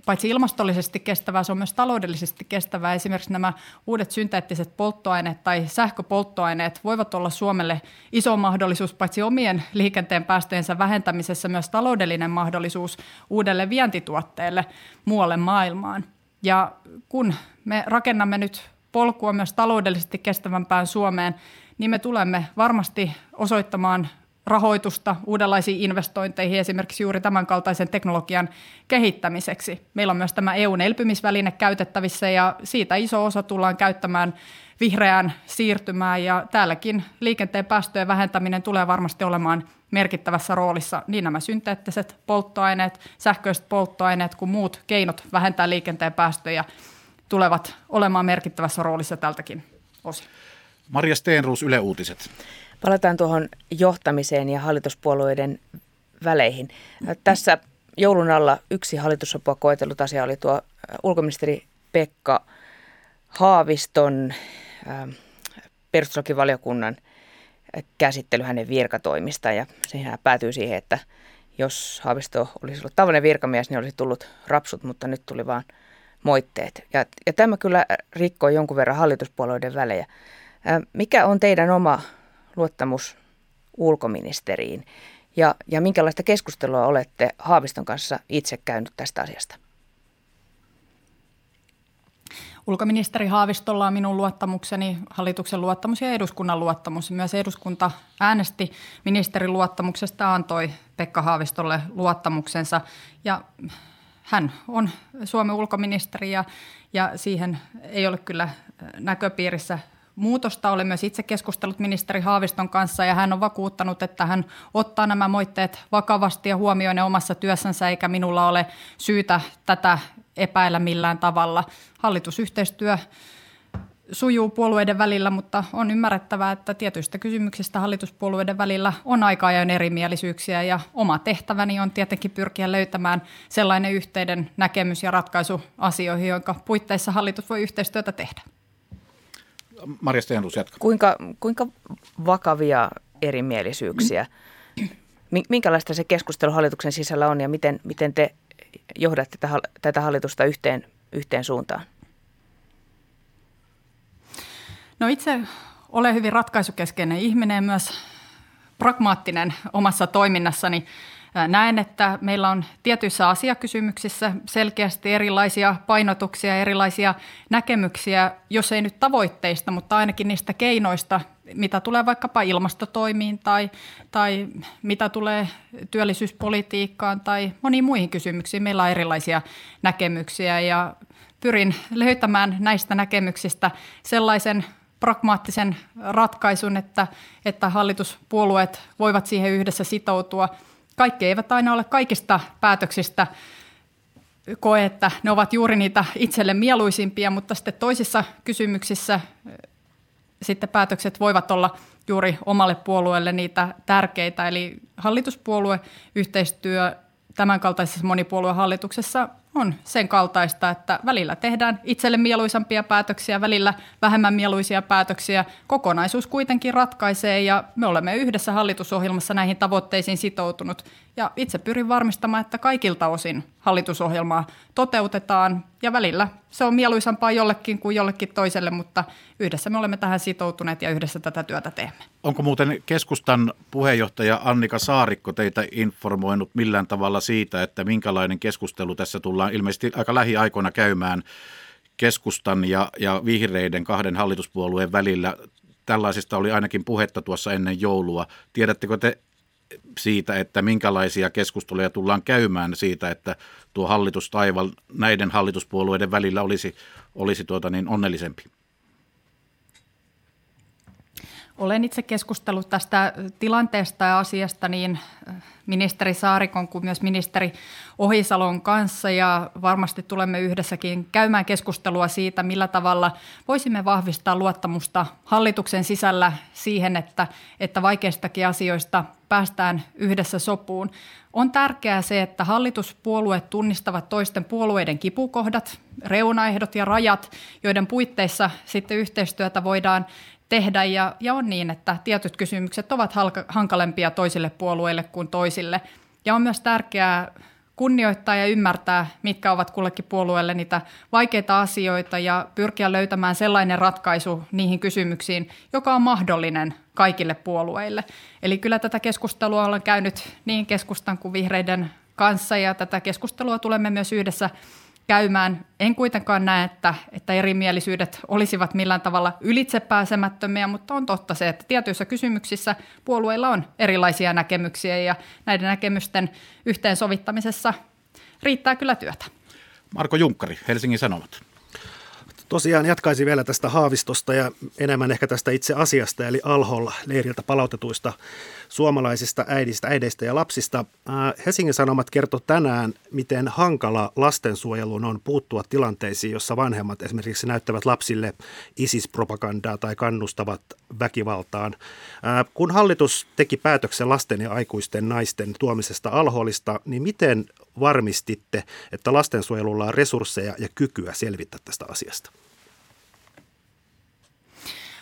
paitsi ilmastollisesti kestävää, se on myös taloudellisesti kestävää. Esimerkiksi nämä uudet synteettiset polttoaineet tai sähköpolttoaineet voivat olla Suomelle iso mahdollisuus paitsi omien liikenteen päästöjensä vähentämisessä, myös taloudellinen mahdollisuus uudelle vientituotteelle muualle maailmaan. Ja kun me rakennamme nyt polkua myös taloudellisesti kestävämpään Suomeen, niin me tulemme varmasti osoittamaan rahoitusta uudenlaisiin investointeihin, esimerkiksi juuri tämän kaltaisen teknologian kehittämiseksi. Meillä on myös tämä EUn elpymisväline käytettävissä ja siitä iso osa tullaan käyttämään vihreään siirtymään ja täälläkin liikenteen päästöjen vähentäminen tulee varmasti olemaan merkittävässä roolissa niin nämä synteettiset polttoaineet, sähköiset polttoaineet kuin muut keinot vähentää liikenteen päästöjä tulevat olemaan merkittävässä roolissa tältäkin osin. Maria Steenruus, Yle Uutiset. Palataan tuohon johtamiseen ja hallituspuolueiden väleihin. Tässä joulun alla yksi hallitussopua koetellut asia oli tuo ulkoministeri Pekka Haaviston perustuslakivaliokunnan käsittely hänen virkatoimista ja sehän päätyy siihen, että jos Haavisto olisi ollut tavallinen virkamies, niin olisi tullut rapsut, mutta nyt tuli vaan moitteet. Ja, ja tämä kyllä rikkoi jonkun verran hallituspuolueiden välejä. Mikä on teidän oma luottamus ulkoministeriin ja, ja minkälaista keskustelua olette Haaviston kanssa itse käynyt tästä asiasta? Ulkoministeri Haavistolla on minun luottamukseni, hallituksen luottamus ja eduskunnan luottamus. Myös eduskunta äänesti ministerin luottamuksesta, antoi Pekka Haavistolle luottamuksensa ja hän on Suomen ulkoministeri ja, ja siihen ei ole kyllä näköpiirissä muutosta. Olen myös itse keskustellut ministeri Haaviston kanssa ja hän on vakuuttanut, että hän ottaa nämä moitteet vakavasti ja huomioi ne omassa työssänsä, eikä minulla ole syytä tätä epäillä millään tavalla. Hallitusyhteistyö sujuu puolueiden välillä, mutta on ymmärrettävää, että tietyistä kysymyksistä hallituspuolueiden välillä on aika ajoin erimielisyyksiä ja oma tehtäväni on tietenkin pyrkiä löytämään sellainen yhteinen näkemys ja ratkaisu asioihin, jonka puitteissa hallitus voi yhteistyötä tehdä. Marja Stenrus jatkaa. Kuinka, kuinka vakavia erimielisyyksiä, minkälaista se keskustelu hallituksen sisällä on ja miten, miten te johdatte tätä, tätä hallitusta yhteen, yhteen suuntaan? No itse olen hyvin ratkaisukeskeinen ihminen ja myös pragmaattinen omassa toiminnassani. Näen, että meillä on tietyissä asiakysymyksissä selkeästi erilaisia painotuksia, erilaisia näkemyksiä, jos ei nyt tavoitteista, mutta ainakin niistä keinoista, mitä tulee vaikkapa ilmastotoimiin tai, tai mitä tulee työllisyyspolitiikkaan tai moniin muihin kysymyksiin. Meillä on erilaisia näkemyksiä ja pyrin löytämään näistä näkemyksistä sellaisen pragmaattisen ratkaisun, että, että hallituspuolueet voivat siihen yhdessä sitoutua – kaikki eivät aina ole kaikista päätöksistä koe, että ne ovat juuri niitä itselle mieluisimpia, mutta sitten toisissa kysymyksissä sitten päätökset voivat olla juuri omalle puolueelle niitä tärkeitä. Eli hallituspuolue, yhteistyö tämänkaltaisessa monipuoluehallituksessa on sen kaltaista, että välillä tehdään itselle mieluisampia päätöksiä, välillä vähemmän mieluisia päätöksiä. Kokonaisuus kuitenkin ratkaisee ja me olemme yhdessä hallitusohjelmassa näihin tavoitteisiin sitoutunut. Ja itse pyrin varmistamaan, että kaikilta osin hallitusohjelmaa toteutetaan ja välillä se on mieluisampaa jollekin kuin jollekin toiselle, mutta yhdessä me olemme tähän sitoutuneet ja yhdessä tätä työtä teemme. Onko muuten keskustan puheenjohtaja Annika Saarikko teitä informoinut millään tavalla siitä, että minkälainen keskustelu tässä tullaan ilmeisesti aika lähiaikoina käymään keskustan ja, ja vihreiden kahden hallituspuolueen välillä? Tällaisista oli ainakin puhetta tuossa ennen joulua. Tiedättekö te siitä, että minkälaisia keskusteluja tullaan käymään siitä, että tuo hallitustaival näiden hallituspuolueiden välillä olisi, olisi tuota niin onnellisempi? Olen itse keskustellut tästä tilanteesta ja asiasta niin äh, ministeri Saarikon kuin myös ministeri Ohisalon kanssa ja varmasti tulemme yhdessäkin käymään keskustelua siitä, millä tavalla voisimme vahvistaa luottamusta hallituksen sisällä siihen, että, että vaikeistakin asioista päästään yhdessä sopuun. On tärkeää se, että hallituspuolueet tunnistavat toisten puolueiden kipukohdat, reunaehdot ja rajat, joiden puitteissa sitten yhteistyötä voidaan tehdä ja, ja on niin, että tietyt kysymykset ovat halka, hankalempia toisille puolueille kuin toisille. Ja on myös tärkeää kunnioittaa ja ymmärtää, mitkä ovat kullekin puolueelle niitä vaikeita asioita ja pyrkiä löytämään sellainen ratkaisu niihin kysymyksiin, joka on mahdollinen kaikille puolueille. Eli kyllä tätä keskustelua ollaan käynyt niin keskustan kuin vihreiden kanssa ja tätä keskustelua tulemme myös yhdessä käymään. En kuitenkaan näe, että, että erimielisyydet olisivat millään tavalla ylitsepääsemättömiä, mutta on totta se, että tietyissä kysymyksissä puolueilla on erilaisia näkemyksiä ja näiden näkemysten yhteensovittamisessa riittää kyllä työtä. Marko Junkkari, Helsingin Sanomat. Tosiaan jatkaisin vielä tästä haavistosta ja enemmän ehkä tästä itse asiasta, eli Alholla leiriltä palautetuista suomalaisista äidistä, äideistä ja lapsista. Helsingin Sanomat kertoi tänään, miten hankala lastensuojelun on puuttua tilanteisiin, jossa vanhemmat esimerkiksi näyttävät lapsille ISIS-propagandaa tai kannustavat väkivaltaan. Kun hallitus teki päätöksen lasten ja aikuisten naisten tuomisesta alhoolista, niin miten varmistitte, että lastensuojelulla on resursseja ja kykyä selvittää tästä asiasta?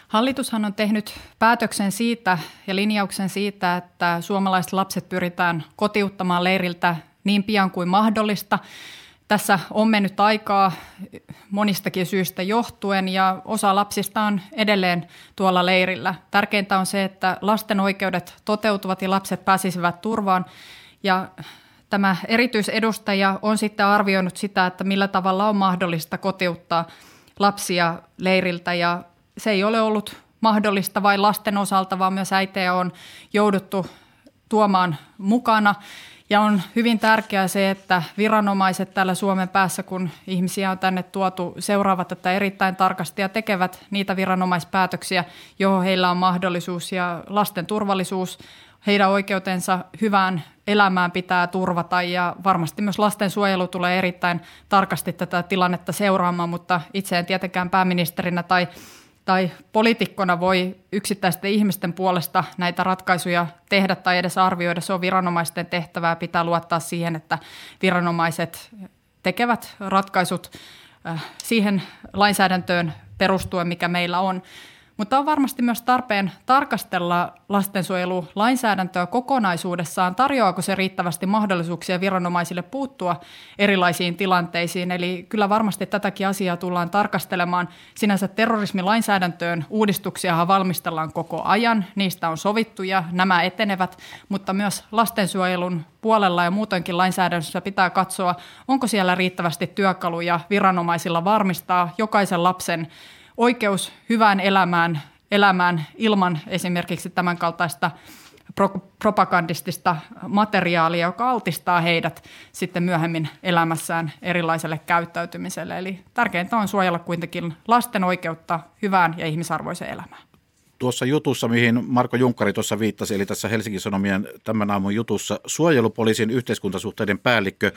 Hallitushan on tehnyt päätöksen siitä ja linjauksen siitä, että suomalaiset lapset pyritään kotiuttamaan leiriltä niin pian kuin mahdollista. Tässä on mennyt aikaa monistakin syistä johtuen ja osa lapsista on edelleen tuolla leirillä. Tärkeintä on se, että lasten oikeudet toteutuvat ja lapset pääsisivät turvaan. Ja tämä erityisedustaja on sitten arvioinut sitä, että millä tavalla on mahdollista kotiuttaa lapsia leiriltä ja se ei ole ollut mahdollista vain lasten osalta, vaan myös äitejä on jouduttu tuomaan mukana. Ja on hyvin tärkeää se, että viranomaiset täällä Suomen päässä, kun ihmisiä on tänne tuotu, seuraavat tätä erittäin tarkasti ja tekevät niitä viranomaispäätöksiä, johon heillä on mahdollisuus. Ja lasten turvallisuus, heidän oikeutensa hyvään elämään pitää turvata ja varmasti myös lastensuojelu tulee erittäin tarkasti tätä tilannetta seuraamaan, mutta itse en tietenkään pääministerinä tai tai poliitikkona voi yksittäisten ihmisten puolesta näitä ratkaisuja tehdä tai edes arvioida. Se on viranomaisten tehtävää. Pitää luottaa siihen, että viranomaiset tekevät ratkaisut äh, siihen lainsäädäntöön perustuen, mikä meillä on. Mutta on varmasti myös tarpeen tarkastella lastensuojelulainsäädäntöä kokonaisuudessaan. Tarjoaako se riittävästi mahdollisuuksia viranomaisille puuttua erilaisiin tilanteisiin? Eli kyllä varmasti tätäkin asiaa tullaan tarkastelemaan. Sinänsä terrorismilainsäädäntöön uudistuksiahan valmistellaan koko ajan. Niistä on sovittu ja nämä etenevät, mutta myös lastensuojelun puolella ja muutoinkin lainsäädännössä pitää katsoa, onko siellä riittävästi työkaluja viranomaisilla varmistaa jokaisen lapsen oikeus hyvään elämään, elämään ilman esimerkiksi tämän kaltaista propagandistista materiaalia, joka altistaa heidät sitten myöhemmin elämässään erilaiselle käyttäytymiselle. Eli tärkeintä on suojella kuitenkin lasten oikeutta hyvään ja ihmisarvoiseen elämään. Tuossa jutussa, mihin Marko Junkkari tuossa viittasi, eli tässä Helsingin Sanomien tämän aamun jutussa, suojelupoliisin yhteiskuntasuhteiden päällikkö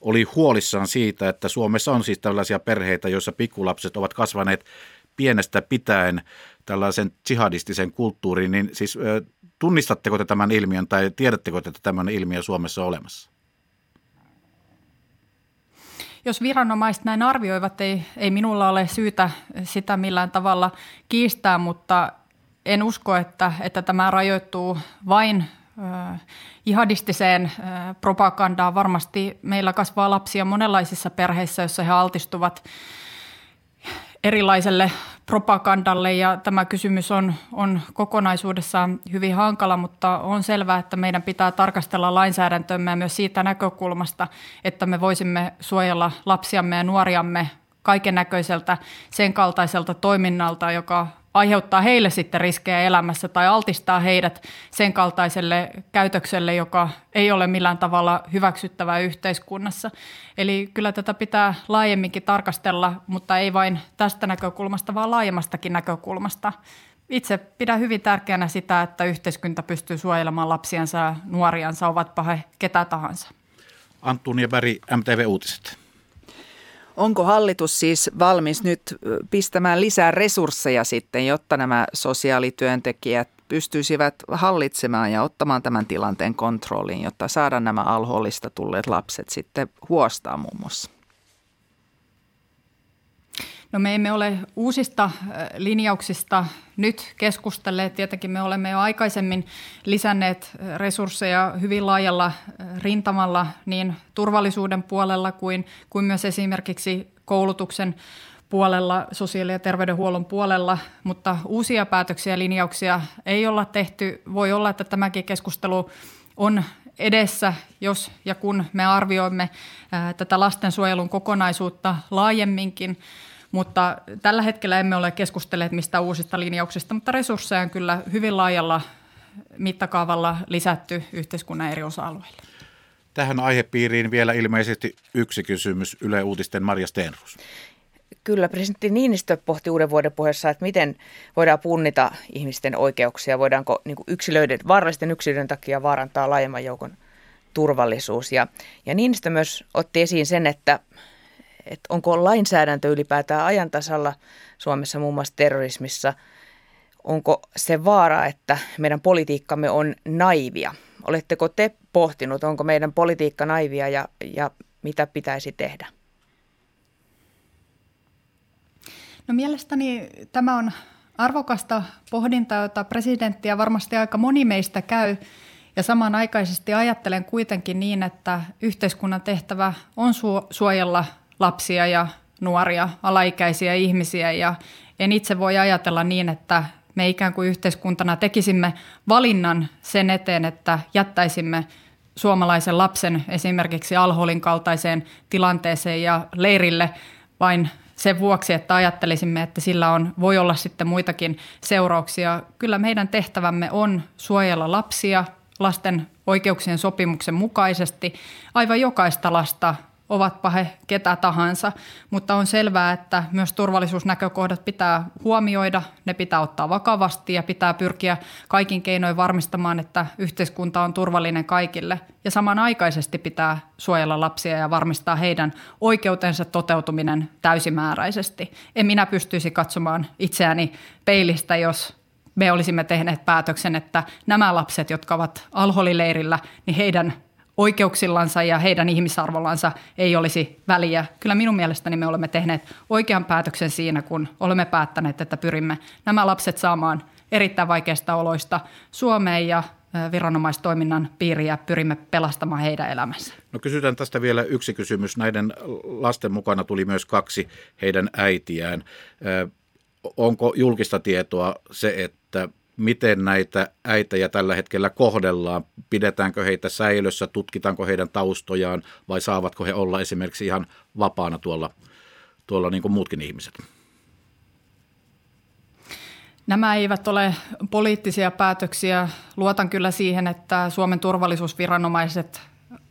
oli huolissaan siitä, että Suomessa on siis tällaisia perheitä, joissa pikkulapset ovat kasvaneet pienestä pitäen tällaisen jihadistisen kulttuurin, niin siis tunnistatteko te tämän ilmiön tai tiedättekö, että tämmöinen ilmiö Suomessa on olemassa? Jos viranomaiset näin arvioivat, ei, ei minulla ole syytä sitä millään tavalla kiistää, mutta en usko, että, että tämä rajoittuu vain jihadistiseen propagandaan. Varmasti meillä kasvaa lapsia monenlaisissa perheissä, joissa he altistuvat erilaiselle propagandalle ja tämä kysymys on, on kokonaisuudessaan hyvin hankala, mutta on selvää, että meidän pitää tarkastella lainsäädäntömme myös siitä näkökulmasta, että me voisimme suojella lapsiamme ja nuoriamme kaiken näköiseltä sen kaltaiselta toiminnalta, joka aiheuttaa heille sitten riskejä elämässä tai altistaa heidät sen kaltaiselle käytökselle, joka ei ole millään tavalla hyväksyttävää yhteiskunnassa. Eli kyllä tätä pitää laajemminkin tarkastella, mutta ei vain tästä näkökulmasta, vaan laajemmastakin näkökulmasta. Itse pidän hyvin tärkeänä sitä, että yhteiskunta pystyy suojelemaan lapsiansa ja nuoriansa, ovatpa he ketä tahansa. Anttunia Berg, MTV Uutiset. Onko hallitus siis valmis nyt pistämään lisää resursseja sitten, jotta nämä sosiaalityöntekijät pystyisivät hallitsemaan ja ottamaan tämän tilanteen kontrolliin, jotta saadaan nämä alhollista tulleet lapset sitten huostaa muun muassa? No me emme ole uusista linjauksista nyt keskustelleet. Tietenkin me olemme jo aikaisemmin lisänneet resursseja hyvin laajalla rintamalla niin turvallisuuden puolella kuin, kuin myös esimerkiksi koulutuksen puolella, sosiaali- ja terveydenhuollon puolella, mutta uusia päätöksiä ja linjauksia ei olla tehty. Voi olla, että tämäkin keskustelu on edessä, jos ja kun me arvioimme tätä lastensuojelun kokonaisuutta laajemminkin. Mutta tällä hetkellä emme ole keskustelleet mistä uusista linjauksista, mutta resursseja on kyllä hyvin laajalla mittakaavalla lisätty yhteiskunnan eri osa-alueille. Tähän aihepiiriin vielä ilmeisesti yksi kysymys Yle Uutisten Marja Stenrus. Kyllä, presidentti Niinistö pohti uuden vuoden puheessa, että miten voidaan punnita ihmisten oikeuksia, voidaanko niin yksilöiden, vaarallisten yksilöiden takia vaarantaa laajemman joukon turvallisuus. Ja, ja Niinistö myös otti esiin sen, että, että onko lainsäädäntö ylipäätään ajan tasalla Suomessa muun muassa terrorismissa. Onko se vaara, että meidän politiikkamme on naivia? Oletteko te pohtinut, onko meidän politiikka naivia ja, ja mitä pitäisi tehdä? No mielestäni tämä on arvokasta pohdintaa, jota presidentti ja varmasti aika moni meistä käy. Ja samanaikaisesti ajattelen kuitenkin niin, että yhteiskunnan tehtävä on suojella lapsia ja nuoria, alaikäisiä ihmisiä. Ja en itse voi ajatella niin, että me ikään kuin yhteiskuntana tekisimme valinnan sen eteen, että jättäisimme suomalaisen lapsen esimerkiksi alholin kaltaiseen tilanteeseen ja leirille vain sen vuoksi, että ajattelisimme, että sillä on, voi olla sitten muitakin seurauksia. Kyllä meidän tehtävämme on suojella lapsia lasten oikeuksien sopimuksen mukaisesti, aivan jokaista lasta ovatpa he ketä tahansa, mutta on selvää, että myös turvallisuusnäkökohdat pitää huomioida, ne pitää ottaa vakavasti ja pitää pyrkiä kaikin keinoin varmistamaan, että yhteiskunta on turvallinen kaikille. Ja samanaikaisesti pitää suojella lapsia ja varmistaa heidän oikeutensa toteutuminen täysimääräisesti. En minä pystyisi katsomaan itseäni peilistä, jos me olisimme tehneet päätöksen, että nämä lapset, jotka ovat alholileirillä, niin heidän oikeuksillansa ja heidän ihmisarvollansa ei olisi väliä. Kyllä minun mielestäni me olemme tehneet oikean päätöksen siinä, kun olemme päättäneet, että pyrimme nämä lapset saamaan erittäin vaikeista oloista Suomeen ja viranomaistoiminnan piiriä pyrimme pelastamaan heidän elämänsä. No kysytään tästä vielä yksi kysymys. Näiden lasten mukana tuli myös kaksi heidän äitiään. Onko julkista tietoa se, että miten näitä äitejä tällä hetkellä kohdellaan. Pidetäänkö heitä säilössä, tutkitaanko heidän taustojaan vai saavatko he olla esimerkiksi ihan vapaana tuolla, tuolla niin kuin muutkin ihmiset? Nämä eivät ole poliittisia päätöksiä. Luotan kyllä siihen, että Suomen turvallisuusviranomaiset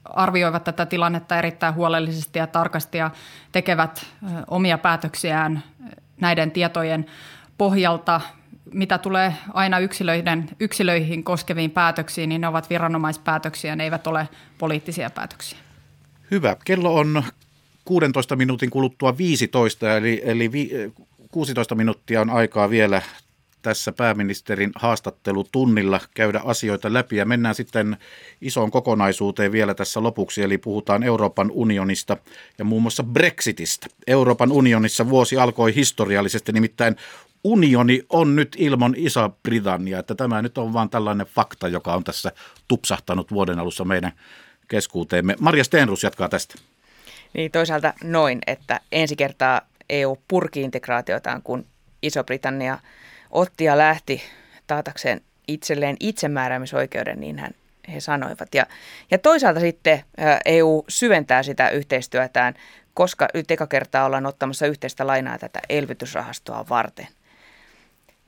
arvioivat tätä tilannetta erittäin huolellisesti ja tarkasti ja tekevät omia päätöksiään näiden tietojen pohjalta mitä tulee aina yksilöiden, yksilöihin koskeviin päätöksiin, niin ne ovat viranomaispäätöksiä, ne eivät ole poliittisia päätöksiä. Hyvä. Kello on 16 minuutin kuluttua 15, eli, eli vi, 16 minuuttia on aikaa vielä tässä pääministerin haastattelutunnilla käydä asioita läpi ja mennään sitten isoon kokonaisuuteen vielä tässä lopuksi, eli puhutaan Euroopan unionista ja muun muassa Brexitistä. Euroopan unionissa vuosi alkoi historiallisesti, nimittäin unioni on nyt ilman Iso-Britannia, että tämä nyt on vain tällainen fakta, joka on tässä tupsahtanut vuoden alussa meidän keskuuteemme. Maria Stenrus jatkaa tästä. Niin toisaalta noin, että ensi kertaa EU purki integraatiotaan, kun Iso-Britannia otti ja lähti taatakseen itselleen itsemääräämisoikeuden, niin hän, he sanoivat. Ja, ja toisaalta sitten EU syventää sitä yhteistyötään, koska nyt eka kertaa ollaan ottamassa yhteistä lainaa tätä elvytysrahastoa varten.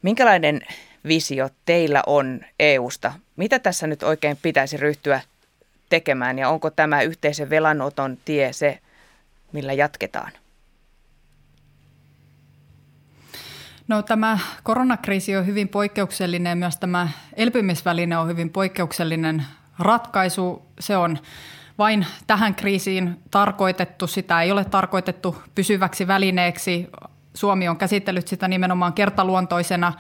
Minkälainen visio teillä on EUsta? Mitä tässä nyt oikein pitäisi ryhtyä tekemään ja onko tämä yhteisen velanoton tie se, millä jatketaan? No tämä koronakriisi on hyvin poikkeuksellinen ja myös tämä elpymisväline on hyvin poikkeuksellinen ratkaisu. Se on vain tähän kriisiin tarkoitettu. Sitä ei ole tarkoitettu pysyväksi välineeksi. Suomi on käsitellyt sitä nimenomaan kertaluontoisena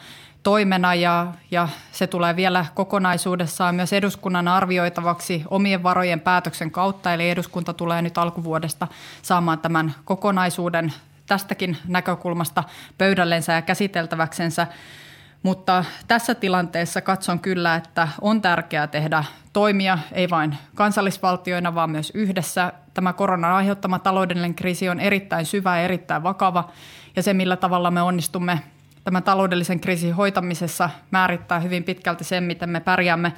toimena ja, ja se tulee vielä kokonaisuudessaan myös eduskunnan arvioitavaksi omien varojen päätöksen kautta. Eli eduskunta tulee nyt alkuvuodesta saamaan tämän kokonaisuuden tästäkin näkökulmasta pöydällensä ja käsiteltäväksensä. Mutta tässä tilanteessa katson kyllä, että on tärkeää tehdä toimia, ei vain kansallisvaltioina, vaan myös yhdessä. Tämä koronan aiheuttama taloudellinen kriisi on erittäin syvä ja erittäin vakava, ja se millä tavalla me onnistumme tämän taloudellisen kriisin hoitamisessa määrittää hyvin pitkälti sen, miten me pärjäämme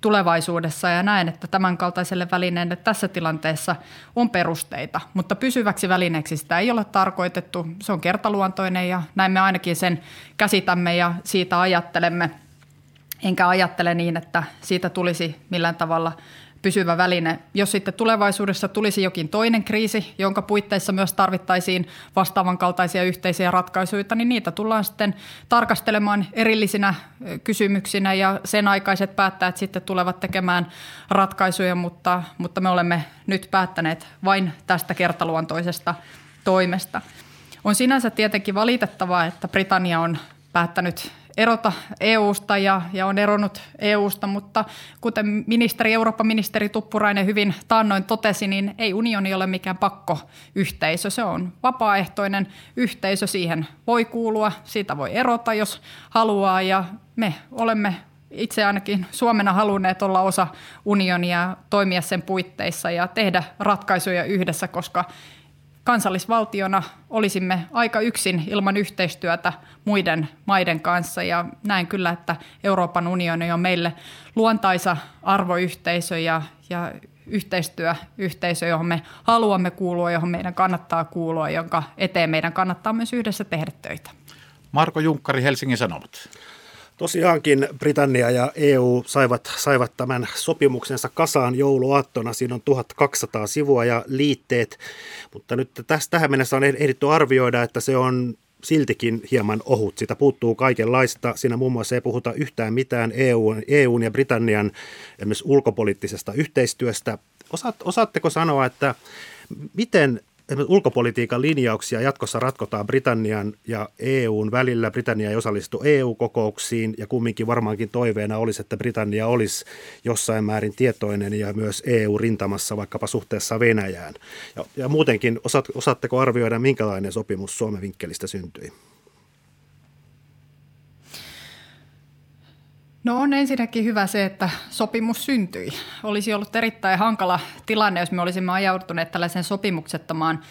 tulevaisuudessa ja näen, että tämän kaltaiselle välineelle tässä tilanteessa on perusteita, mutta pysyväksi välineeksi sitä ei ole tarkoitettu. Se on kertaluontoinen ja näin me ainakin sen käsitämme ja siitä ajattelemme. Enkä ajattele niin, että siitä tulisi millään tavalla pysyvä väline. Jos sitten tulevaisuudessa tulisi jokin toinen kriisi, jonka puitteissa myös tarvittaisiin vastaavan kaltaisia yhteisiä ratkaisuja, niin niitä tullaan sitten tarkastelemaan erillisinä kysymyksinä ja sen aikaiset päättäjät sitten tulevat tekemään ratkaisuja, mutta, mutta me olemme nyt päättäneet vain tästä kertaluontoisesta toimesta. On sinänsä tietenkin valitettavaa, että Britannia on päättänyt erota EUsta ja, ja on eronnut EUsta, mutta kuten ministeri, Eurooppa-ministeri Tuppurainen hyvin taannoin totesi, niin ei unioni ole mikään pakkoyhteisö. Se on vapaaehtoinen yhteisö, siihen voi kuulua, siitä voi erota, jos haluaa ja me olemme itse ainakin Suomena halunneet olla osa unionia, toimia sen puitteissa ja tehdä ratkaisuja yhdessä, koska kansallisvaltiona olisimme aika yksin ilman yhteistyötä muiden maiden kanssa ja näen kyllä, että Euroopan unioni on meille luontaisa arvoyhteisö ja, ja yhteistyöyhteisö, johon me haluamme kuulua, johon meidän kannattaa kuulua, jonka eteen meidän kannattaa myös yhdessä tehdä töitä. Marko Junkkari, Helsingin Sanomat. Tosiaankin Britannia ja EU saivat, saivat tämän sopimuksensa kasaan jouluaattona. Siinä on 1200 sivua ja liitteet, mutta nyt tästä tähän mennessä on ehditty arvioida, että se on siltikin hieman ohut. Sitä puuttuu kaikenlaista. Siinä muun muassa ei puhuta yhtään mitään EUn, EUn ja Britannian esimerkiksi ulkopoliittisesta yhteistyöstä. Osaat, osaatteko sanoa, että miten ulkopolitiikan linjauksia jatkossa ratkotaan Britannian ja EUn välillä. Britannia ei osallistu EU-kokouksiin ja kumminkin varmaankin toiveena olisi, että Britannia olisi jossain määrin tietoinen ja myös EU-rintamassa vaikkapa suhteessa Venäjään. Ja, ja muutenkin osaat, osaatteko arvioida, minkälainen sopimus Suomen vinkkelistä syntyi? No on ensinnäkin hyvä se, että sopimus syntyi. Olisi ollut erittäin hankala tilanne, jos me olisimme ajautuneet tällaisen sopimuksettomaan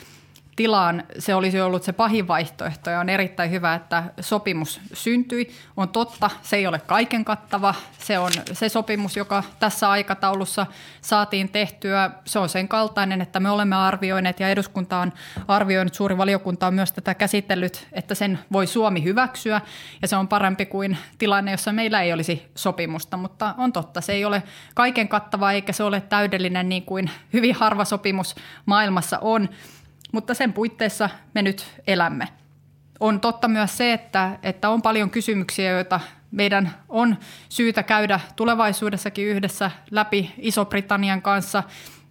tilaan se olisi ollut se pahin vaihtoehto ja on erittäin hyvä, että sopimus syntyi. On totta, se ei ole kaiken kattava. Se on se sopimus, joka tässä aikataulussa saatiin tehtyä. Se on sen kaltainen, että me olemme arvioineet ja eduskunta on arvioinut, suuri valiokunta on myös tätä käsitellyt, että sen voi Suomi hyväksyä ja se on parempi kuin tilanne, jossa meillä ei olisi sopimusta, mutta on totta, se ei ole kaiken kattava eikä se ole täydellinen niin kuin hyvin harva sopimus maailmassa on mutta sen puitteissa me nyt elämme. On totta myös se, että, että on paljon kysymyksiä, joita meidän on syytä käydä tulevaisuudessakin yhdessä läpi Iso-Britannian kanssa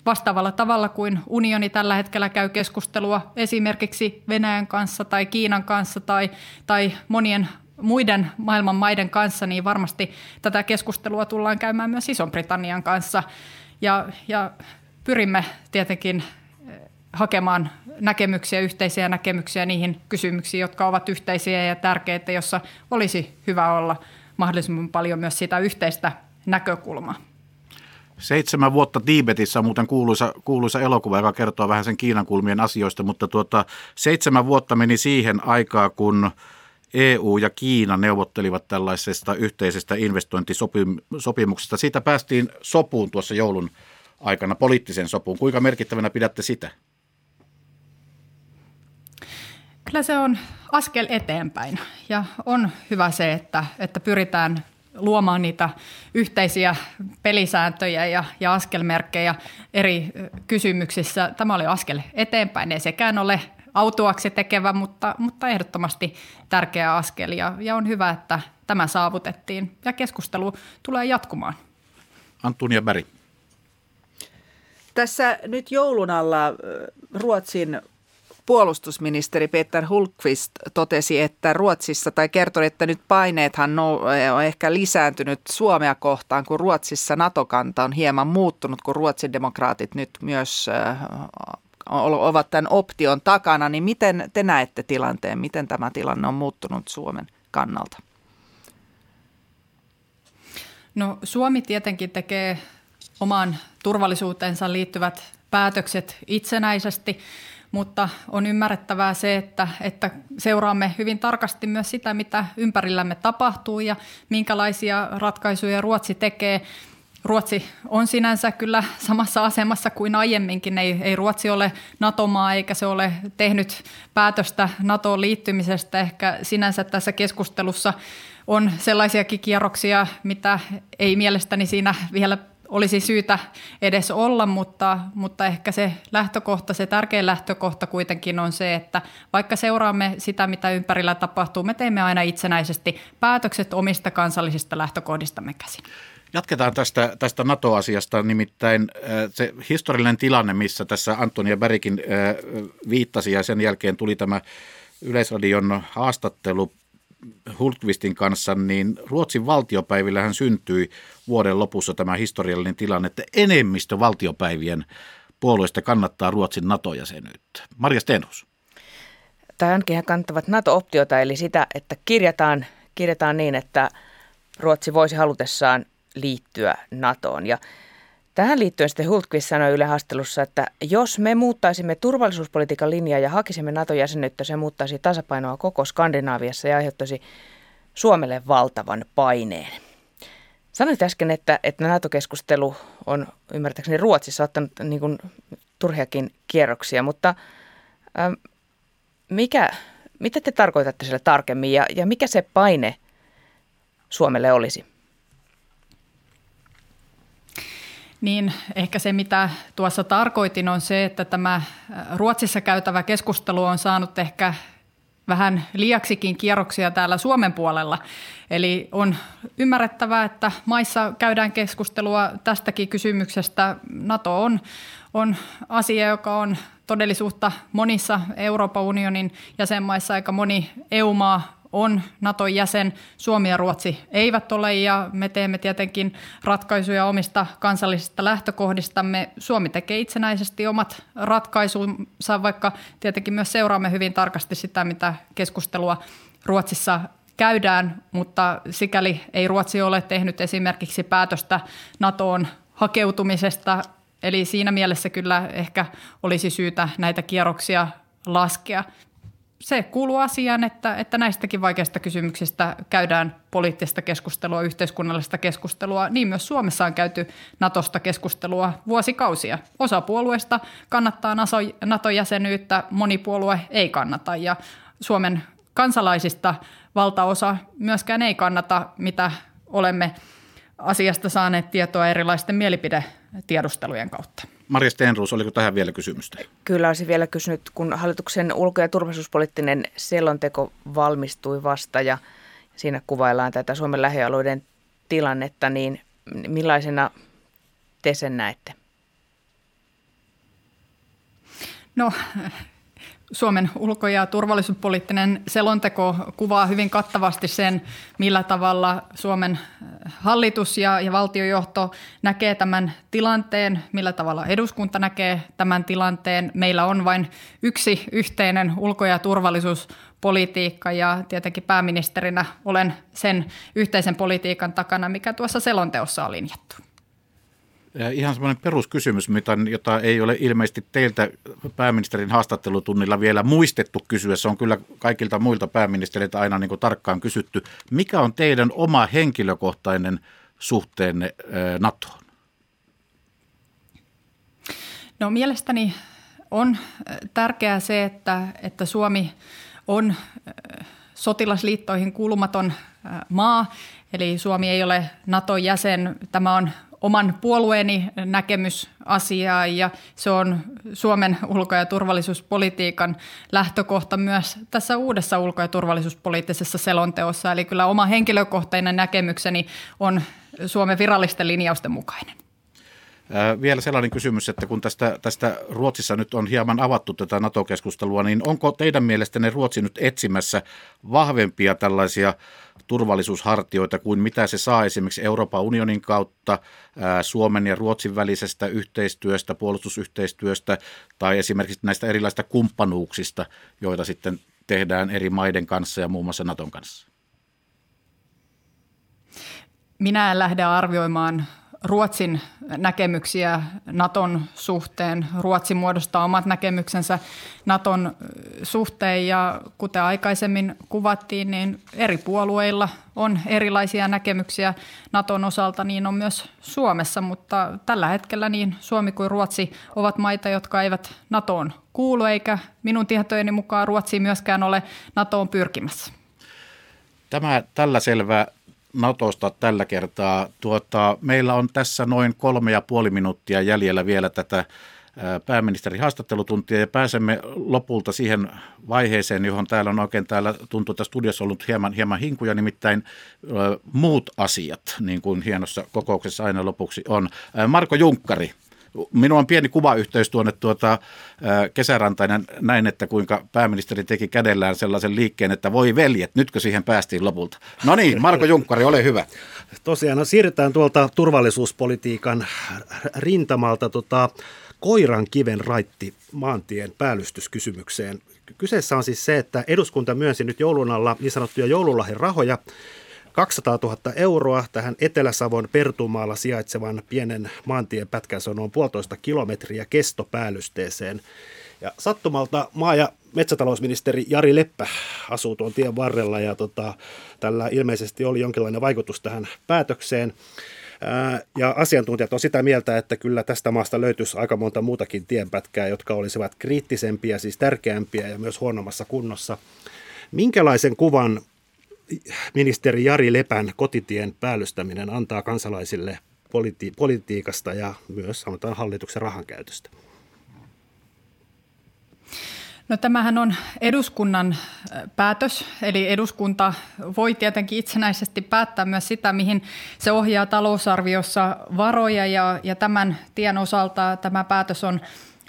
vastaavalla tavalla kuin unioni tällä hetkellä käy keskustelua esimerkiksi Venäjän kanssa tai Kiinan kanssa tai, tai monien muiden maailman maiden kanssa, niin varmasti tätä keskustelua tullaan käymään myös Iso-Britannian kanssa. Ja, ja pyrimme tietenkin hakemaan näkemyksiä, yhteisiä näkemyksiä niihin kysymyksiin, jotka ovat yhteisiä ja tärkeitä, jossa olisi hyvä olla mahdollisimman paljon myös sitä yhteistä näkökulmaa. Seitsemän vuotta Tiibetissä on muuten kuuluisa, kuuluisa elokuva, joka kertoo vähän sen Kiinan kulmien asioista, mutta tuota, seitsemän vuotta meni siihen aikaa, kun EU ja Kiina neuvottelivat tällaisesta yhteisestä investointisopimuksesta. Siitä päästiin sopuun tuossa joulun aikana, poliittisen sopuun. Kuinka merkittävänä pidätte sitä? Kyllä se on askel eteenpäin ja on hyvä se, että, että pyritään luomaan niitä yhteisiä pelisääntöjä ja, ja askelmerkkejä eri kysymyksissä. Tämä oli askel eteenpäin, ei sekään ole autuaksi tekevä, mutta, mutta ehdottomasti tärkeä askel ja, ja on hyvä, että tämä saavutettiin ja keskustelu tulee jatkumaan. Antunia Berg. Tässä nyt joulun alla Ruotsin puolustusministeri Peter Hultqvist totesi, että Ruotsissa, tai kertoi, että nyt paineethan on ehkä lisääntynyt Suomea kohtaan, kun Ruotsissa NATO-kanta on hieman muuttunut, kun Ruotsin demokraatit nyt myös ovat tämän option takana, niin miten te näette tilanteen, miten tämä tilanne on muuttunut Suomen kannalta? No Suomi tietenkin tekee omaan turvallisuuteensa liittyvät päätökset itsenäisesti, mutta on ymmärrettävää se, että, että seuraamme hyvin tarkasti myös sitä, mitä ympärillämme tapahtuu ja minkälaisia ratkaisuja Ruotsi tekee. Ruotsi on sinänsä kyllä samassa asemassa kuin aiemminkin. Ei, ei Ruotsi ole NATO-maa eikä se ole tehnyt päätöstä NATOon liittymisestä. Ehkä sinänsä tässä keskustelussa on sellaisiakin kierroksia, mitä ei mielestäni siinä vielä olisi syytä edes olla, mutta, mutta ehkä se lähtökohta, se tärkein lähtökohta kuitenkin on se, että vaikka seuraamme sitä, mitä ympärillä tapahtuu, me teemme aina itsenäisesti päätökset omista kansallisista lähtökohdistamme käsin. Jatketaan tästä, tästä NATO-asiasta, nimittäin äh, se historiallinen tilanne, missä tässä Antonia Bärikin äh, viittasi ja sen jälkeen tuli tämä Yleisradion haastattelu Hultqvistin kanssa, niin Ruotsin valtiopäivillähän syntyi vuoden lopussa tämä historiallinen tilanne, että enemmistö valtiopäivien puolueista kannattaa Ruotsin NATO-jäsenyyttä. Marja Stenhus. Tai ainakin he kannattavat NATO-optiota, eli sitä, että kirjataan, kirjataan niin, että Ruotsi voisi halutessaan liittyä NATOon. Ja Tähän liittyen sitten Hultqvist sanoi Yle haastelussa, että jos me muuttaisimme turvallisuuspolitiikan linjaa ja hakisimme NATO-jäsenyyttä, se muuttaisi tasapainoa koko Skandinaaviassa ja aiheuttaisi Suomelle valtavan paineen. Sanoit äsken, että, että NATO-keskustelu on ymmärtääkseni Ruotsissa ottanut niin kuin, turhiakin kierroksia, mutta ähm, mikä, mitä te tarkoitatte sillä tarkemmin ja, ja mikä se paine Suomelle olisi? Niin, ehkä se mitä tuossa tarkoitin on se, että tämä Ruotsissa käytävä keskustelu on saanut ehkä vähän liiaksikin kierroksia täällä Suomen puolella. Eli on ymmärrettävää, että maissa käydään keskustelua tästäkin kysymyksestä. NATO on, on asia, joka on todellisuutta monissa Euroopan unionin jäsenmaissa. Aika moni EU-maa on Naton jäsen. Suomi ja Ruotsi eivät ole ja me teemme tietenkin ratkaisuja omista kansallisista lähtökohdistamme. Suomi tekee itsenäisesti omat ratkaisunsa, vaikka tietenkin myös seuraamme hyvin tarkasti sitä, mitä keskustelua Ruotsissa käydään, mutta sikäli ei Ruotsi ole tehnyt esimerkiksi päätöstä NATOon hakeutumisesta, eli siinä mielessä kyllä ehkä olisi syytä näitä kierroksia laskea se kuuluu asiaan, että, että näistäkin vaikeista kysymyksistä käydään poliittista keskustelua, yhteiskunnallista keskustelua. Niin myös Suomessa on käyty Natosta keskustelua vuosikausia. Osa puolueista kannattaa NATO-jäsenyyttä, moni puolue ei kannata ja Suomen kansalaisista valtaosa myöskään ei kannata, mitä olemme asiasta saaneet tietoa erilaisten mielipidetiedustelujen kautta. Marja Stenruus, oliko tähän vielä kysymystä? Kyllä olisin vielä kysynyt, kun hallituksen ulko- ja turvallisuuspoliittinen selonteko valmistui vasta ja siinä kuvaillaan tätä Suomen lähialueiden tilannetta, niin millaisena te sen näette? No Suomen ulko- ja turvallisuuspoliittinen selonteko kuvaa hyvin kattavasti sen, millä tavalla Suomen äh, hallitus ja, ja valtiojohto näkee tämän tilanteen, millä tavalla eduskunta näkee tämän tilanteen. Meillä on vain yksi yhteinen ulko- ja turvallisuuspolitiikka ja tietenkin pääministerinä olen sen yhteisen politiikan takana, mikä tuossa selonteossa on linjattu. Ihan semmoinen peruskysymys, jota ei ole ilmeisesti teiltä pääministerin haastattelutunnilla vielä muistettu kysyä. Se on kyllä kaikilta muilta pääministereiltä aina niin kuin tarkkaan kysytty. Mikä on teidän oma henkilökohtainen suhteenne NATOon? No mielestäni on tärkeää se, että, että Suomi on sotilasliittoihin kuulumaton maa, eli Suomi ei ole NATO-jäsen. Tämä on oman puolueeni näkemys asiaa ja se on Suomen ulko- ja turvallisuuspolitiikan lähtökohta myös tässä uudessa ulko- ja turvallisuuspoliittisessa selonteossa. Eli kyllä oma henkilökohtainen näkemykseni on Suomen virallisten linjausten mukainen. Vielä sellainen kysymys, että kun tästä, tästä Ruotsissa nyt on hieman avattu tätä NATO-keskustelua, niin onko teidän mielestänne Ruotsi nyt etsimässä vahvempia tällaisia turvallisuushartioita kuin mitä se saa esimerkiksi Euroopan unionin kautta, Suomen ja Ruotsin välisestä yhteistyöstä, puolustusyhteistyöstä tai esimerkiksi näistä erilaisista kumppanuuksista, joita sitten tehdään eri maiden kanssa ja muun muassa Naton kanssa? Minä en lähde arvioimaan Ruotsin näkemyksiä Naton suhteen. Ruotsi muodostaa omat näkemyksensä Naton suhteen ja kuten aikaisemmin kuvattiin, niin eri puolueilla on erilaisia näkemyksiä Naton osalta, niin on myös Suomessa, mutta tällä hetkellä niin Suomi kuin Ruotsi ovat maita, jotka eivät NATOon kuulu, eikä minun tietojeni mukaan Ruotsi myöskään ole NATOon pyrkimässä. Tämä tällä selvä Natosta tällä kertaa. Tuota, meillä on tässä noin kolme ja puoli minuuttia jäljellä vielä tätä pääministerin haastattelutuntia ja pääsemme lopulta siihen vaiheeseen, johon täällä on oikein täällä tuntuu tässä studiossa ollut hieman, hieman hinkuja, nimittäin ö, muut asiat, niin kuin hienossa kokouksessa aina lopuksi on. Marko Junkkari, Minulla on pieni kuvayhteys tuonne tuota, kesärantainen näin, että kuinka pääministeri teki kädellään sellaisen liikkeen, että voi veljet, nytkö siihen päästiin lopulta. No niin, Marko Junkkari, ole hyvä. Tosiaan, no siirrytään tuolta turvallisuuspolitiikan rintamalta tota, koiran kiven raitti maantien päällystyskysymykseen. Kyseessä on siis se, että eduskunta myönsi nyt joulun alla niin sanottuja joululahden rahoja 200 000 euroa tähän Etelä-Savon Pertumaalla sijaitsevan pienen maantiepätkän, se on noin puolitoista kilometriä kestopäällysteeseen. Ja sattumalta maa- ja metsätalousministeri Jari Leppä asuu tuon tien varrella ja tota, tällä ilmeisesti oli jonkinlainen vaikutus tähän päätökseen. Ja asiantuntijat on sitä mieltä, että kyllä tästä maasta löytyisi aika monta muutakin tienpätkää, jotka olisivat kriittisempiä, siis tärkeämpiä ja myös huonommassa kunnossa. Minkälaisen kuvan ministeri Jari Lepän kotitien päällystäminen antaa kansalaisille politi- politiikasta ja myös sanotaan hallituksen rahankäytöstä? No tämähän on eduskunnan päätös, eli eduskunta voi tietenkin itsenäisesti päättää myös sitä, mihin se ohjaa talousarviossa varoja ja, ja tämän tien osalta tämä päätös on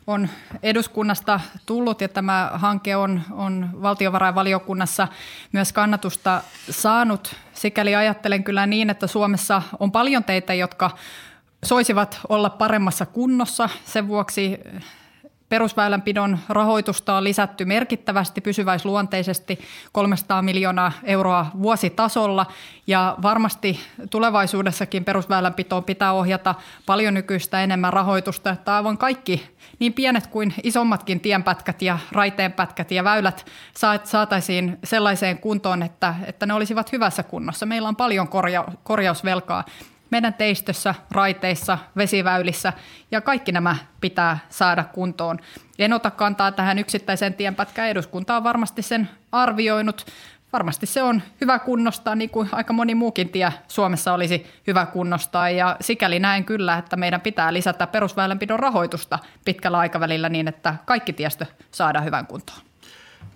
on eduskunnasta tullut ja tämä hanke on, on valtiovarainvaliokunnassa myös kannatusta saanut. Sikäli ajattelen kyllä niin, että Suomessa on paljon teitä, jotka soisivat olla paremmassa kunnossa. Sen vuoksi Perusväylänpidon rahoitusta on lisätty merkittävästi pysyväisluonteisesti 300 miljoonaa euroa vuositasolla ja varmasti tulevaisuudessakin perusväylänpitoon pitää ohjata paljon nykyistä enemmän rahoitusta, että aivan kaikki niin pienet kuin isommatkin tienpätkät ja raiteenpätkät ja väylät saataisiin sellaiseen kuntoon, että, että ne olisivat hyvässä kunnossa. Meillä on paljon korja, korjausvelkaa meidän teistössä, raiteissa, vesiväylissä ja kaikki nämä pitää saada kuntoon. En ota kantaa tähän yksittäiseen tienpätkään. Eduskunta on varmasti sen arvioinut. Varmasti se on hyvä kunnostaa, niin kuin aika moni muukin tie Suomessa olisi hyvä kunnostaa. Ja sikäli näen kyllä, että meidän pitää lisätä perusväylänpidon rahoitusta pitkällä aikavälillä niin, että kaikki tiestö saadaan hyvän kuntoon.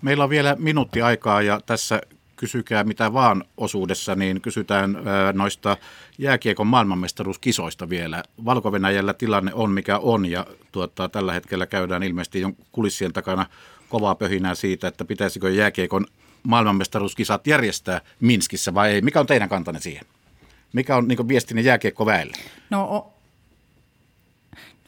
Meillä on vielä minuutti aikaa ja tässä kysykää mitä vaan osuudessa, niin kysytään noista jääkiekon maailmanmestaruuskisoista vielä. valko tilanne on mikä on ja tuota, tällä hetkellä käydään ilmeisesti kulissien takana kovaa pöhinää siitä, että pitäisikö jääkiekon maailmanmestaruuskisat järjestää Minskissä vai ei. Mikä on teidän kantanne siihen? Mikä on niin viestinne jääkiekko väelle? No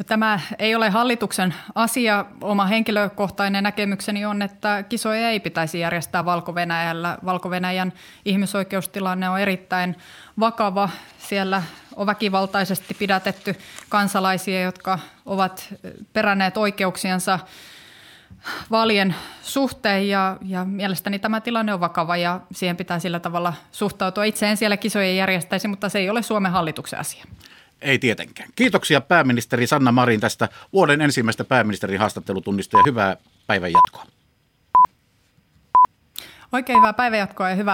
No, tämä ei ole hallituksen asia. Oma henkilökohtainen näkemykseni on, että kisoja ei pitäisi järjestää Valko-Venäjällä. Valko-Venäjän ihmisoikeustilanne on erittäin vakava. Siellä on väkivaltaisesti pidätetty kansalaisia, jotka ovat peränneet oikeuksiansa vaalien suhteen ja, ja mielestäni tämä tilanne on vakava ja siihen pitää sillä tavalla suhtautua. Itse en siellä kisoja järjestäisi, mutta se ei ole Suomen hallituksen asia. Ei tietenkään. Kiitoksia pääministeri Sanna Marin tästä vuoden ensimmäistä pääministerin haastattelutunnista ja hyvää päivän jatkoa. Oikein hyvää päivänjatkoa ja hyvää